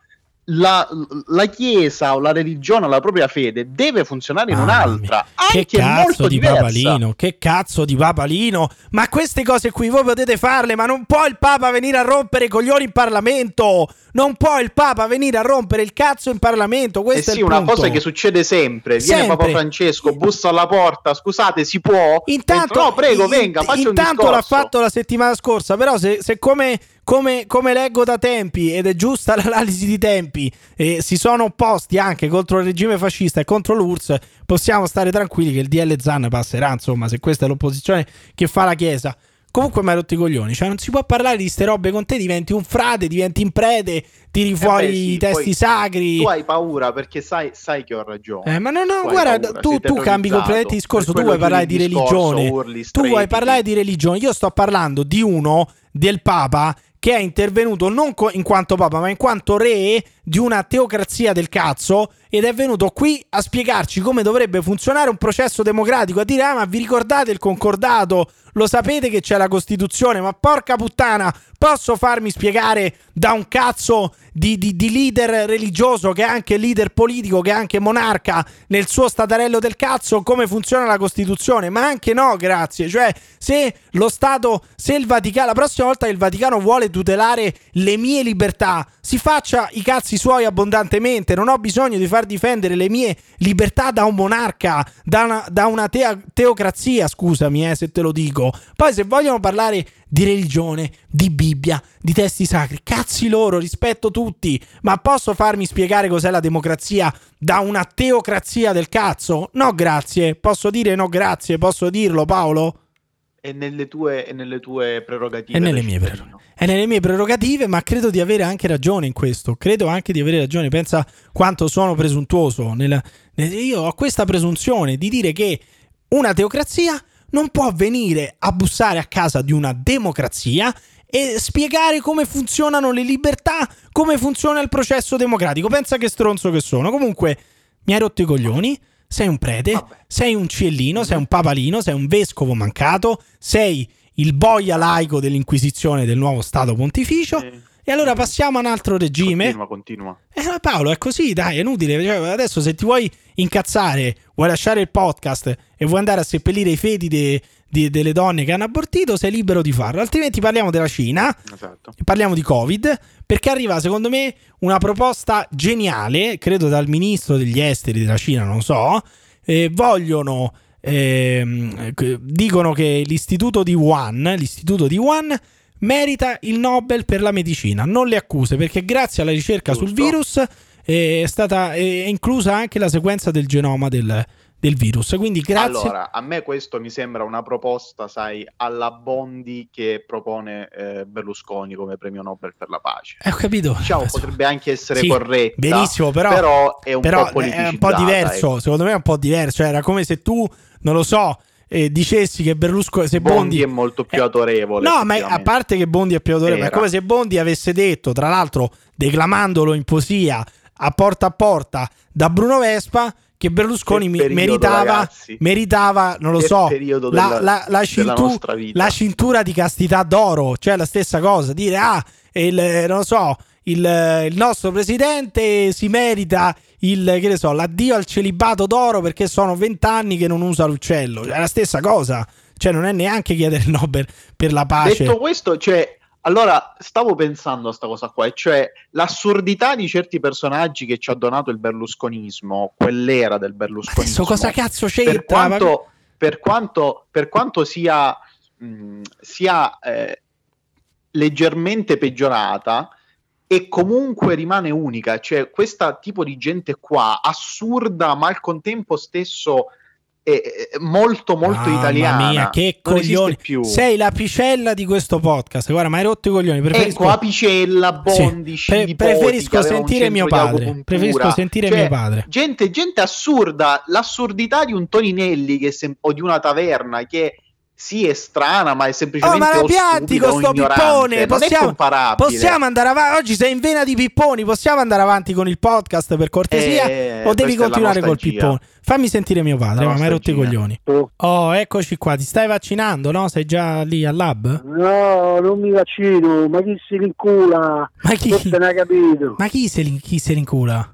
la, la Chiesa o la religione o la propria fede deve funzionare in Mamma un'altra. Che Anche cazzo molto di diversa. papalino, che cazzo di papalino. Ma queste cose qui voi potete farle, ma non può il Papa venire a rompere i coglioni in Parlamento. Non può il Papa venire a rompere il cazzo in Parlamento. Eh Questo sì, è una punto. cosa che succede sempre. Viene Sempre. Papa Francesco, bussa alla porta, scusate, si può? Intanto, Entro, no, prego, in- venga, faccia intanto l'ha fatto la settimana scorsa. Però, se, se come, come- come leggo da tempi, ed è giusta l'analisi di tempi, eh, si sono opposti anche contro il regime fascista e contro l'URSS, possiamo stare tranquilli che il DL Zan passerà. Insomma, se questa è l'opposizione che fa la Chiesa. Comunque mi hai rotto i coglioni. Cioè, non si può parlare di ste robe con te. Diventi un frate, diventi in prede, tiri fuori Eh beh, sì, i testi sacri. Tu hai paura perché sai, sai che ho ragione. Eh, ma no, no, Tu guarda, paura, tu, tu cambi completamente il discorso. Tu vuoi parlare di discorso, religione. urli, Tu vuoi parlare di religione. Io sto parlando di uno, del Papa, che è intervenuto non in quanto Papa, ma in quanto re di una teocrazia del cazzo. Ed è venuto qui a spiegarci come dovrebbe funzionare un processo democratico. A dire, ah, ma vi ricordate il concordato? Lo sapete che c'è la Costituzione? Ma porca puttana, posso farmi spiegare da un cazzo di, di- di leader religioso, che è anche leader politico, che è anche monarca nel suo statarello del cazzo, come funziona la Costituzione? Ma anche no, grazie. Cioè, se lo Stato, se il Vaticano, la prossima volta che il Vaticano vuole tutelare le mie libertà, si faccia i cazzi suoi abbondantemente. Non ho bisogno di far difendere le mie libertà da un monarca, da una, da una tea- teocrazia, scusami eh, se te lo dico. Poi se vogliono parlare di religione, di Bibbia, di testi sacri, cazzi loro, rispetto tutti, ma posso farmi spiegare cos'è la democrazia da una teocrazia del cazzo? No, grazie. Posso dire no, grazie? Posso dirlo, Paolo? È nelle tue, è nelle tue prerogative. È nelle, mie prerogative. è nelle mie prerogative, ma credo di avere anche ragione in questo. Credo anche di avere ragione. Pensa quanto sono presuntuoso. nel- nel- io ho questa presunzione di dire che una teocrazia non può venire a bussare a casa di una democrazia e spiegare come funzionano le libertà, come funziona il processo democratico. Pensa che stronzo che sono. Comunque, mi hai rotto i coglioni. Sei un prete, Vabbè. sei un ciellino, sei un papalino, sei un vescovo mancato, sei il boia laico dell'inquisizione del nuovo Stato pontificio. Sì. E allora passiamo a un altro regime. Continua, continua. Eh, Paolo, è così, dai, è inutile. Cioè, adesso se ti vuoi incazzare, vuoi lasciare il podcast e vuoi andare a seppellire i feti de- de- delle donne che hanno abortito, sei libero di farlo. Altrimenti parliamo della Cina. Esatto. Parliamo di Covid perché arriva secondo me una proposta geniale, credo dal ministro degli esteri della Cina, non so, eh, vogliono, c- dicono che l'istituto di Wuhan, l'istituto di Wuhan merita il Nobel per la medicina, non le accuse perché grazie alla ricerca sul Giusto. virus eh, è stata è inclusa anche la sequenza del genoma del, del virus, quindi grazie... Allora, a me questo mi sembra una proposta, sai, alla Bondi che propone eh, Berlusconi come premio Nobel per la pace. Eh, ho capito. Diciamo, potrebbe anche essere Sì, corretta. Benissimo, però, è un però po' è un po' diverso. ecco. Secondo me è un po' diverso. Cioè, era come se tu, non lo so, eh, dicessi che Berlusconi. Se Bondi, Bondi, è molto più eh, autorevole. No, ma a parte che Bondi è più autorevole, è Era. come se Bondi avesse detto, tra l'altro, declamandolo in poesia a porta a porta da Bruno Vespa. Che Berlusconi Che periodo, meritava, ragazzi. meritava, non lo so, la, della- la- la della cintu- la cintura di castità d'oro, cioè la stessa cosa, dire ah, il, non lo so, il, il nostro presidente si merita il, che ne so, l'addio al celibato d'oro perché sono vent'anni che non usa l'uccello, è la stessa cosa, cioè non è neanche chiedere il Nobel per la pace. Detto questo, cioè, allora stavo pensando a sta cosa qua, cioè l'assurdità di certi personaggi che ci ha donato il berlusconismo, quell'era del berlusconismo. Adesso cosa cazzo per c'entra? per quanto, per quanto sia, mh, sia eh, leggermente peggiorata e comunque rimane unica, cioè questo tipo di gente qua assurda ma al contempo stesso molto molto Mamma italiana. mia, che Non coglioni. più. Sei l'apicella di questo podcast. Guarda, ma hai rotto i coglioni. Preferisco... Ecco, Apicella, Bondi, Sì, pre- preferisco sentire mio centro di padre. Preferisco sentire Cioè, mio padre. Gente, gente assurda, l'assurdità di un Toninelli che sem- o di una taverna che sì è strana, ma è Oh, semplicemente ma la pianti con sto ignorante. pippone. Non è Possiamo, comparabile. possiamo andare avanti. Oggi sei in vena di pipponi. Possiamo andare avanti con il podcast per cortesia? Eh, o devi continuare col pippone? Fammi sentire mio padre. Ma mi hai rotto i coglioni. Oh, eccoci qua. Ti stai vaccinando, no? Sei già lì al lab? No, non mi vaccino, ma chi si rincula? Ma chi, Forse ne ha capito. ma chi se, chi se rincula?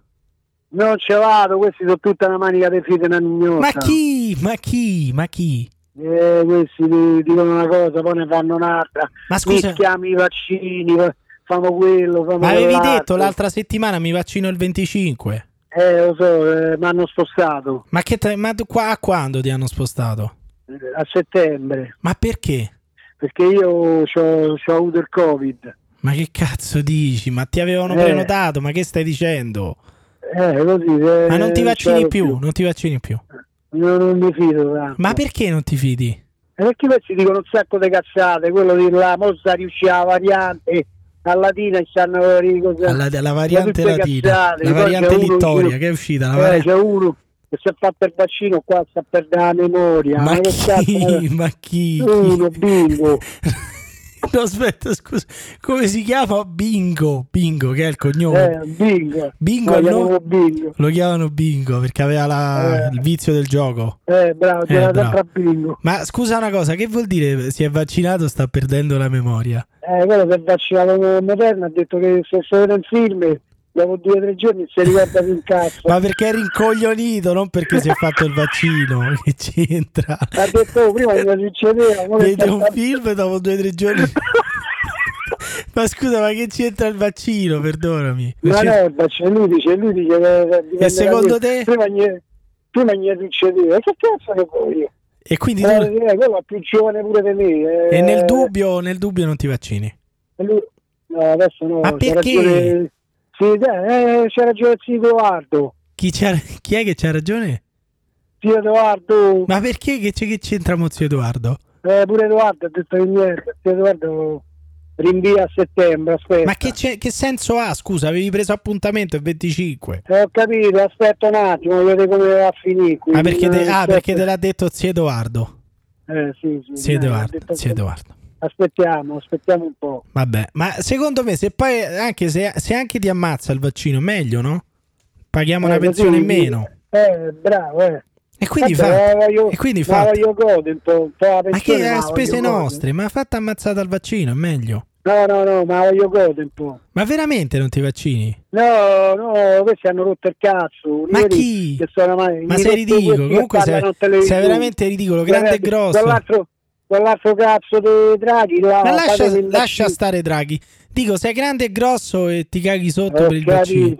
Non ce vado, questi sono tutta una manica di fite una mignotta. Ma chi? Ma chi? Ma chi? Eh, questi ti dicono una cosa, poi ne fanno un'altra. Ma scusa, Mischiamo i vaccini, fa- famo quello, famo ma avevi detto l'altra settimana mi vaccino il 25. Eh, lo so, eh, mi hanno spostato Ma, che te- ma qua a quando ti hanno spostato? eh, a settembre, Ma perché? perché io ho avuto il Covid. Ma che cazzo dici? Ma ti avevano Eh. prenotato? Ma che stai dicendo? Eh, così. eh, Ma non ti vaccini l'avevo più, non ti vaccini più. Non, non mi fido. tanto. Ma perché non ti fidi? Perché questi dicono un sacco di cazzate, quello di là, mossa riuscì la variante, a latina ci stanno cos'è? Alla, la variante latina, cazzate, la variante uno- Littoria che è uscita. La Eh, vari- c'è uno che si è fatto il vaccino qua, sta perdendo la memoria. Ma cazzo chi? è? Ma chi? Uno, bingo. No, aspetta, scusa. Come si chiama? Bingo. Bingo, che è il cognome. Eh, bingo. Bingo No, nome- bingo. Lo chiamano Bingo perché aveva la- Eh. il vizio del gioco. Eh, bravo, Eh, bravo. bingo. Ma scusa una cosa, che vuol dire si è vaccinato sta perdendo la memoria? Eh, quello che è vaccinato con Moderna ha detto che se si vede un film, dopo due o tre giorni si ricorda più un cazzo. Ma perché è rincoglionito, non perché si è fatto il vaccino. Che c'entra? Ha detto oh, prima mi succedeva, Vede un sta- film e dopo due o tre giorni. ma scusa, ma che c'entra il vaccino? Perdonami. Ma no, il vaccino, lui dice, lui dice da secondo te? Prima gli, prima gli succedeva, che cazzo che vuoi? E quindi Eh, tu- eh, quello è più giovane pure di me. eh. e nel dubbio, nel dubbio non ti vaccini. E lui- No, adesso no. Ma perché? ragione- Sì, dai, eh, c'ha ragione zio Edoardo. Chi, c'ha- chi è che c'ha ragione? Zio Edoardo, Ma perché che, che c'entra Mozio Edoardo? eh, pure Edoardo ha detto che niente. Zio Edoardo rinvia a settembre, aspetta. Ma che, c'è- che senso ha? Scusa, avevi preso appuntamento il 25. Eh, ho capito, aspetta un attimo, vedete come va a finire. Ma perché, te, ah, perché te l'ha detto zio Edoardo? Eh, sì, sì. Zio Edoardo, zio Edoardo. Aspettiamo, aspettiamo un po'. Vabbè, ma secondo me se poi anche se, se anche ti ammazza il vaccino, meglio, no? Paghiamo una Eh, così- pensione in meno. Eh, bravo, eh. E quindi fa. E quindi fa. un po', Ma che la a spese nostre? Ma fatta ammazzata al vaccino, è meglio. No, no, no, ma voglio godere un po'. Ma veramente non ti vaccini? No, no, questi hanno rotto il cazzo. Ma chi? che sono mai- Ma sei ridicolo. Comunque sei, sei veramente ridicolo, grande e grosso. Quell'altro, quell'altro cazzo di Draghi là, Ma lascia, lascia stare Draghi. Dico, sei grande e grosso e ti caghi sotto Ho per il vaccino.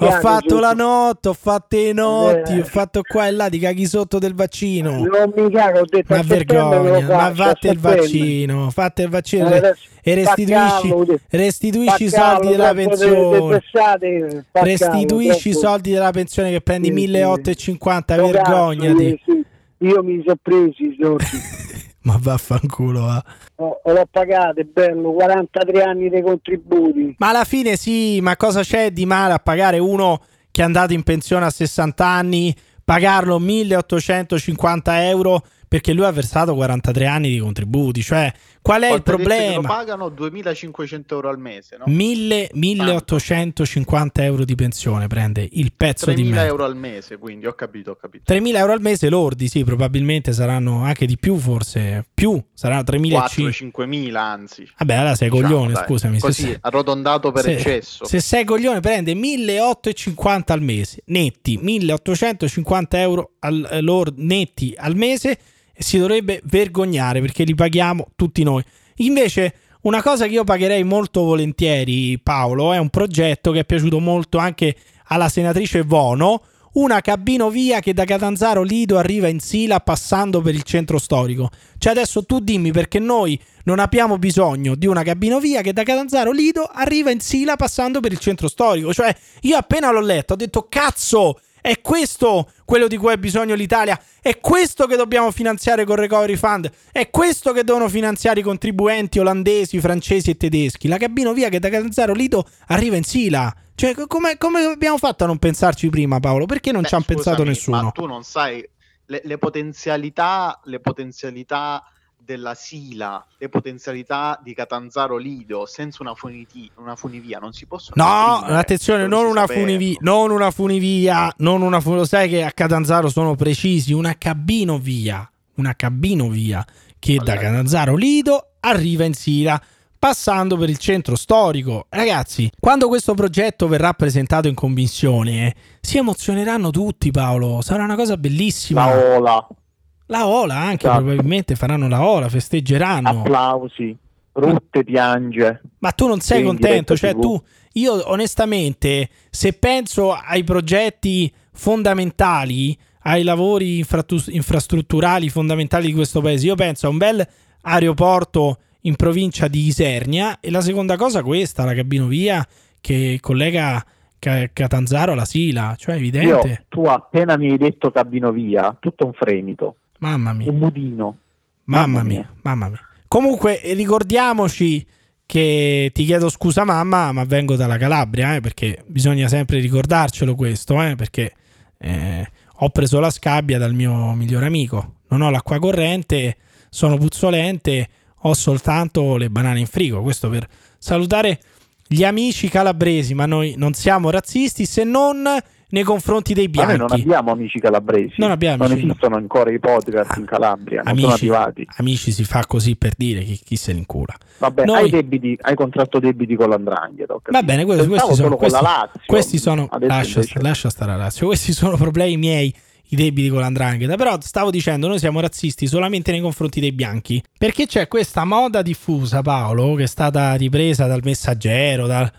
Ho fatto la notte, ho fatto i notti, Eh. ho fatto qua e là, ti caghi sotto del vaccino. Non mi cago, ho detto Ma vergogna, ma fate il vaccino, fate il vaccino Eh, e restituisci, Spaccavo, restituisci i soldi della pensione. spaccavo, Restituisci i soldi della pensione che prendi Sì, sì. 1850, Sto vergognati. sì, sì. Io mi sono presi i soldi. Ma vaffanculo, va. Ho- l'ho pagato, è bello, 43 anni dei contributi. Ma alla fine sì, ma cosa c'è di male a pagare uno che è andato in pensione a 60 anni, pagarlo 1850 euro perché lui ha versato 43 anni di contributi? Cioè, qual è il che Lo problema? pagano 2500 euro al mese, no? 1000 1850 euro di pensione prende il pezzo di 3000 merda. euro al mese, quindi ho capito, ho capito. 3.000 euro al mese lordi, sì, probabilmente saranno anche di più, forse più, saranno 3.500. 4-5000 anzi. Vabbè, allora sei Diciamo, coglione, dai. scusami. se Così, sei- arrotondato per se, eccesso. se sei coglione prende 1.850 al mese, netti, 1.850 euro al, eh, lor- netti al mese e si dovrebbe vergognare perché li paghiamo tutti noi. Invece, una cosa che io pagherei molto volentieri, Paolo, è un progetto che è piaciuto molto anche alla senatrice Vono. Una cabinovia che da Catanzaro Lido arriva in Sila passando per il centro storico. Cioè adesso tu dimmi perché noi non abbiamo bisogno di una cabinovia che da Catanzaro Lido arriva in Sila passando per il centro storico. Cioè io appena l'ho letto ho detto cazzo, è questo quello di cui ha bisogno l'Italia. È questo che dobbiamo finanziare con Recovery Fund. È questo che devono finanziare i contribuenti olandesi, francesi e tedeschi. La cabinovia che da Catanzaro Lido arriva in Sila. Cioè, co- come, come abbiamo fatto a non pensarci prima, Paolo? Perché non Beh, ci ha pensato nessuno? Ma tu non sai le, le potenzialità, le potenzialità della Sila, le potenzialità di Catanzaro Lido senza una, funiti- una funivia non si possono No, esprimere, attenzione, non una, funivia, non una funivia, non una fu- lo sai che a Catanzaro sono precisi, una cabinovia, una cabinovia che da Allora. Catanzaro Lido arriva in Sila passando per il centro storico. Ragazzi, quando questo progetto verrà presentato in commissione, eh, si emozioneranno tutti, Paolo. Sarà una cosa bellissima. La ola, La Ola anche Esatto. probabilmente faranno la Ola, festeggeranno. applausi, Rutte piange. Ma tu non sei contento, cioè TV. tu, io onestamente, se penso ai progetti fondamentali, ai lavori infrattu- infrastrutturali fondamentali di questo paese, io penso a un bel aeroporto in provincia di Isernia e la seconda cosa questa, la cabinovia che collega Ca- Catanzaro alla Sila, cioè è Io, evidente. tu appena mi hai detto cabino via, tutto un fremito, Mamma mia. un mudino. Mamma, Mamma mia, mia. mamma mia. Comunque, ricordiamoci che ti chiedo scusa, mamma, ma vengo dalla Calabria, eh, perché bisogna sempre ricordarcelo questo, eh, perché eh, ho preso la scabbia dal mio migliore amico. Non ho l'acqua corrente, sono puzzolente, ho soltanto le banane in frigo. Questo per salutare gli amici calabresi, ma noi non siamo razzisti se non nei confronti dei Ma noi bianchi. non abbiamo amici calabresi. Non abbiamo amici, no. esistono ancora i podcast in Calabria, non sono Amici, arrivati. amici si fa così per dire chi, chi se l'incula. Vabbè, Noi- hai, debiti, hai contratto debiti con l'andrangheta. Va bene, que- Pensavo questi sono, questi- Lazio. questi sono lascia, invece- lascia stare la Lazio. Questi sono problemi miei, i debiti con l'andrangheta. Però stavo dicendo, noi siamo razzisti solamente nei confronti dei bianchi. Perché c'è questa moda diffusa, Paolo, che è stata ripresa dal Messaggero, dal-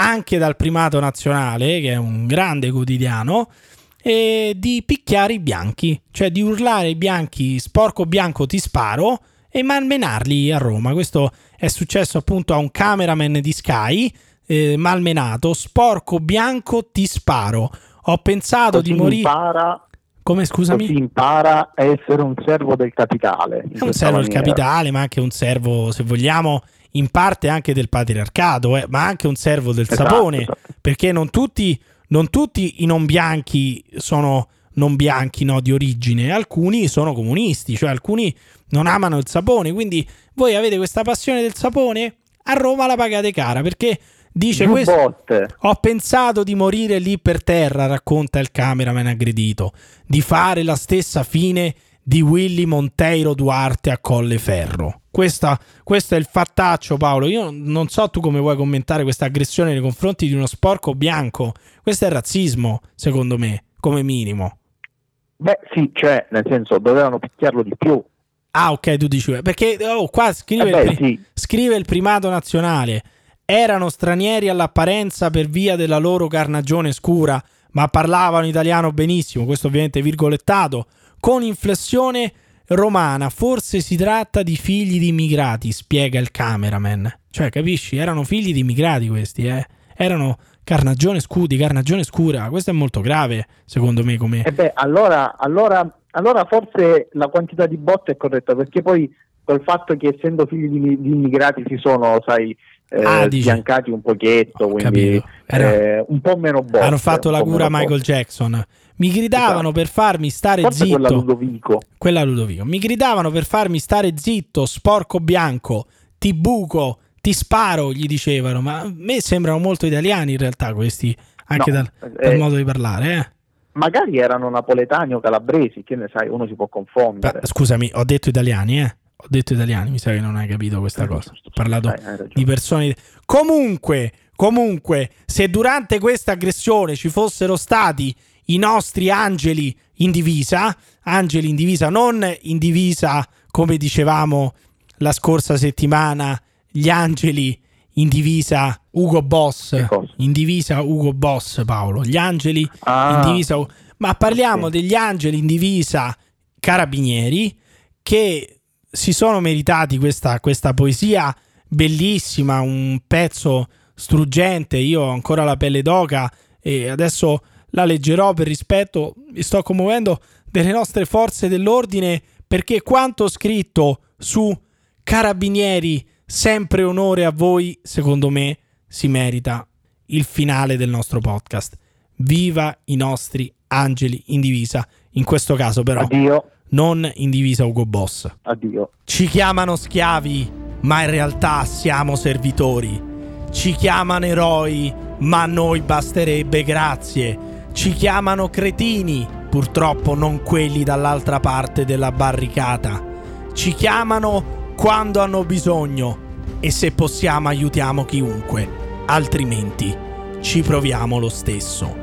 anche dal Primato Nazionale, che è un grande quotidiano, e di picchiare i bianchi, cioè di urlare ai bianchi sporco bianco ti sparo e malmenarli a Roma. Questo è successo appunto a un cameraman di Sky, eh, malmenato, sporco bianco ti sparo. Ho pensato Così di morire... impara, Come scusami? così impara a essere un servo del capitale. un servo del capitale, ma anche un servo, se vogliamo, in parte anche del patriarcato, eh, ma anche un servo del Esatto, sapone, esatto. perché non tutti, non tutti i non bianchi sono non bianchi no, di origine, alcuni sono comunisti, cioè alcuni non amano il sapone, quindi voi avete questa passione del sapone, a Roma la pagate cara, perché dice questo... Giubbotte. Ho pensato di morire lì per terra, racconta il cameraman aggredito, di fare la stessa fine di Willy Monteiro Duarte a Colleferro. Questa, questo è il fattaccio, Paolo. Io non so tu come vuoi commentare questa aggressione nei confronti di uno sporco bianco. Questo è razzismo, secondo me, come minimo. Beh, sì, cioè, nel senso, dovevano picchiarlo di più. Ah, ok, tu dici perché oh, qua scrive, Eh beh, il, sì. scrive il primato nazionale. Erano stranieri all'apparenza per via della loro carnagione scura, ma parlavano italiano benissimo. Questo ovviamente virgolettato. Con inflessione romana, forse si tratta di figli di immigrati, spiega il cameraman. Cioè, capisci? Erano figli di immigrati questi, eh. Erano carnagione scudi, carnagione scura. Questo è molto grave, secondo me, come E beh, allora, allora, allora forse la quantità di botte è corretta, perché poi col fatto che essendo figli di, di immigrati si sono, sai, eh, Ah, sbiancati un pochetto, quindi. Era- eh, un po' meno botte. hanno fatto la cura Michael botte. Jackson. Mi gridavano Esatto. per farmi stare Forse zitto. quella Ludovico. Quella Ludovico. Mi gridavano per farmi stare zitto, sporco bianco, ti buco, ti sparo, gli dicevano. Ma a me sembrano molto italiani in realtà questi, anche No, dal, dal eh, modo di parlare. Eh. Magari erano napoletani o calabresi, che ne sai, uno si può confondere. Ma, scusami, ho detto italiani, eh. Ho detto italiani, mi sa che non hai capito questa Eh, cosa. giusto, Ho parlato ragione. di persone. Comunque, comunque, se durante questa aggressione ci fossero stati i nostri angeli in divisa, angeli in divisa, non in divisa come dicevamo la scorsa settimana, gli angeli in divisa Ugo Boss, in divisa Ugo Boss Paolo, gli angeli Ah, in divisa ma parliamo ok. degli angeli in divisa carabinieri che si sono meritati questa, questa poesia bellissima, un pezzo struggente. Io ho ancora la pelle d'oca e adesso la leggerò per rispetto. Mi sto commuovendo delle nostre forze dell'ordine perché quanto scritto su carabinieri, sempre onore a voi, secondo me si merita il finale del nostro podcast. Viva i nostri angeli in divisa. In questo caso, però, Addio, non in divisa Ugo Boss. addio. Ci chiamano schiavi, ma in realtà siamo servitori. Ci chiamano eroi, ma a noi basterebbe grazie. Ci chiamano cretini, purtroppo non quelli dall'altra parte della barricata. Ci chiamano quando hanno bisogno e se possiamo aiutiamo chiunque, altrimenti ci proviamo lo stesso.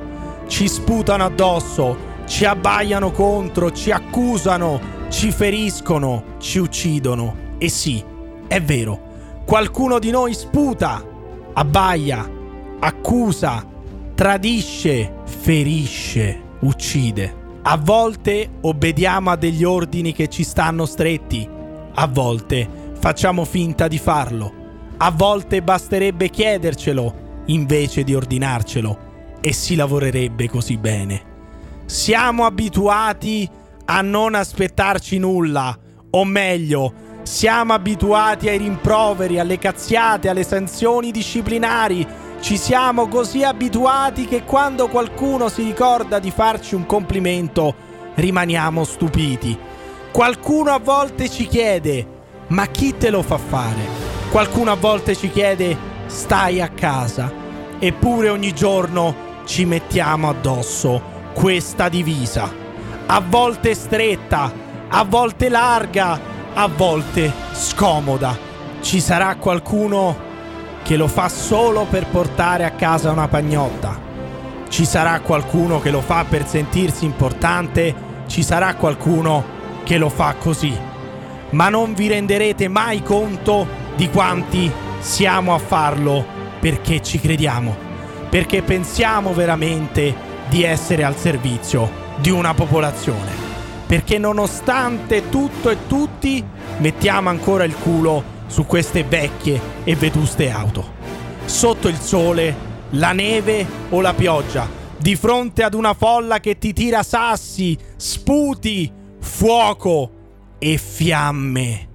Ci sputano addosso, ci abbaiano contro, ci accusano, ci feriscono, ci uccidono. E sì, è vero, qualcuno di noi sputa, abbaia, accusa, tradisce, ferisce, uccide. A volte obbediamo a degli ordini che ci stanno stretti, a volte facciamo finta di farlo, a volte basterebbe chiedercelo invece di ordinarcelo e si lavorerebbe così bene. Siamo abituati a non aspettarci nulla O meglio, siamo abituati ai rimproveri, alle cazziate, alle sanzioni disciplinari. Ci siamo così abituati che quando qualcuno si ricorda di farci un complimento, rimaniamo stupiti. Qualcuno a volte ci chiede, ma chi te lo fa fare? Qualcuno a volte ci chiede, stai a casa. Eppure ogni giorno ci mettiamo addosso questa divisa. A volte stretta, a volte larga, a volte scomoda. Ci sarà qualcuno che lo fa solo per portare a casa una pagnotta. Ci sarà qualcuno che lo fa per sentirsi importante. Ci sarà qualcuno che lo fa così. Ma non vi renderete mai conto di quanti siamo a farlo perché ci crediamo, perché pensiamo veramente di essere al servizio di una popolazione, perché nonostante tutto e tutti mettiamo ancora il culo su queste vecchie e vetuste auto. Sotto il sole, la neve o la pioggia, di fronte ad una folla che ti tira sassi, sputi, fuoco e fiamme.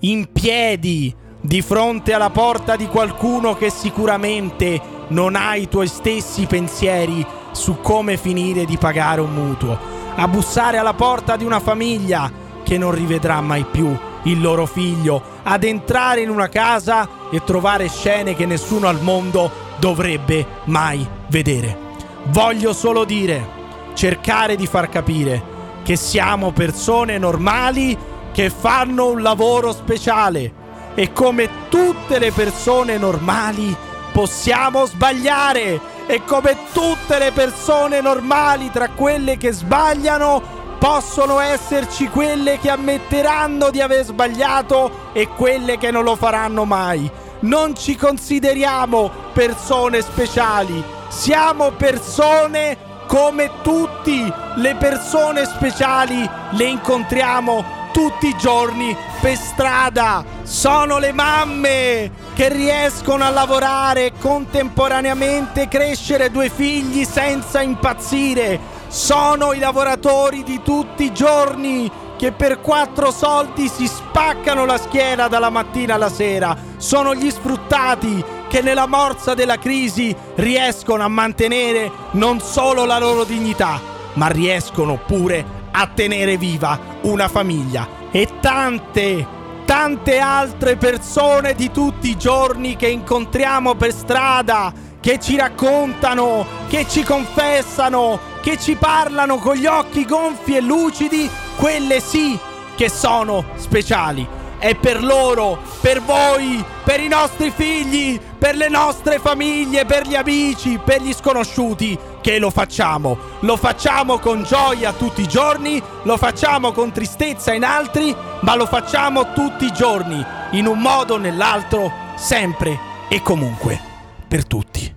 In piedi, di fronte alla porta di qualcuno che sicuramente non ha i tuoi stessi pensieri su come finire di pagare un mutuo, a bussare alla porta di una famiglia che non rivedrà mai più il loro figlio, ad entrare in una casa e trovare scene che nessuno al mondo dovrebbe mai vedere. Voglio solo dire, cercare di far capire che siamo persone normali che fanno un lavoro speciale e come tutte le persone normali possiamo sbagliare e come tutte le persone normali tra quelle che sbagliano possono esserci quelle che ammetteranno di aver sbagliato e quelle che non lo faranno mai. Non ci consideriamo persone speciali, siamo persone come tutti. Le persone speciali le incontriamo tutti i giorni per strada. Sono le mamme che riescono a lavorare e contemporaneamente crescere due figli senza impazzire. Sono i lavoratori di tutti i giorni che per quattro soldi si spaccano la schiena dalla mattina alla sera. Sono gli sfruttati che nella morsa della crisi riescono a mantenere non solo la loro dignità, ma riescono pure a tenere viva una famiglia e tante, tante altre persone di tutti i giorni che incontriamo per strada, che ci raccontano, che ci confessano, che ci parlano con gli occhi gonfi e lucidi, quelle sì che sono speciali. È per loro, per voi, per i nostri figli, per le nostre famiglie, per gli amici, per gli sconosciuti che lo facciamo. Lo facciamo con gioia tutti i giorni, lo facciamo con tristezza in altri, ma lo facciamo tutti i giorni, in un modo o nell'altro, sempre e comunque, per tutti.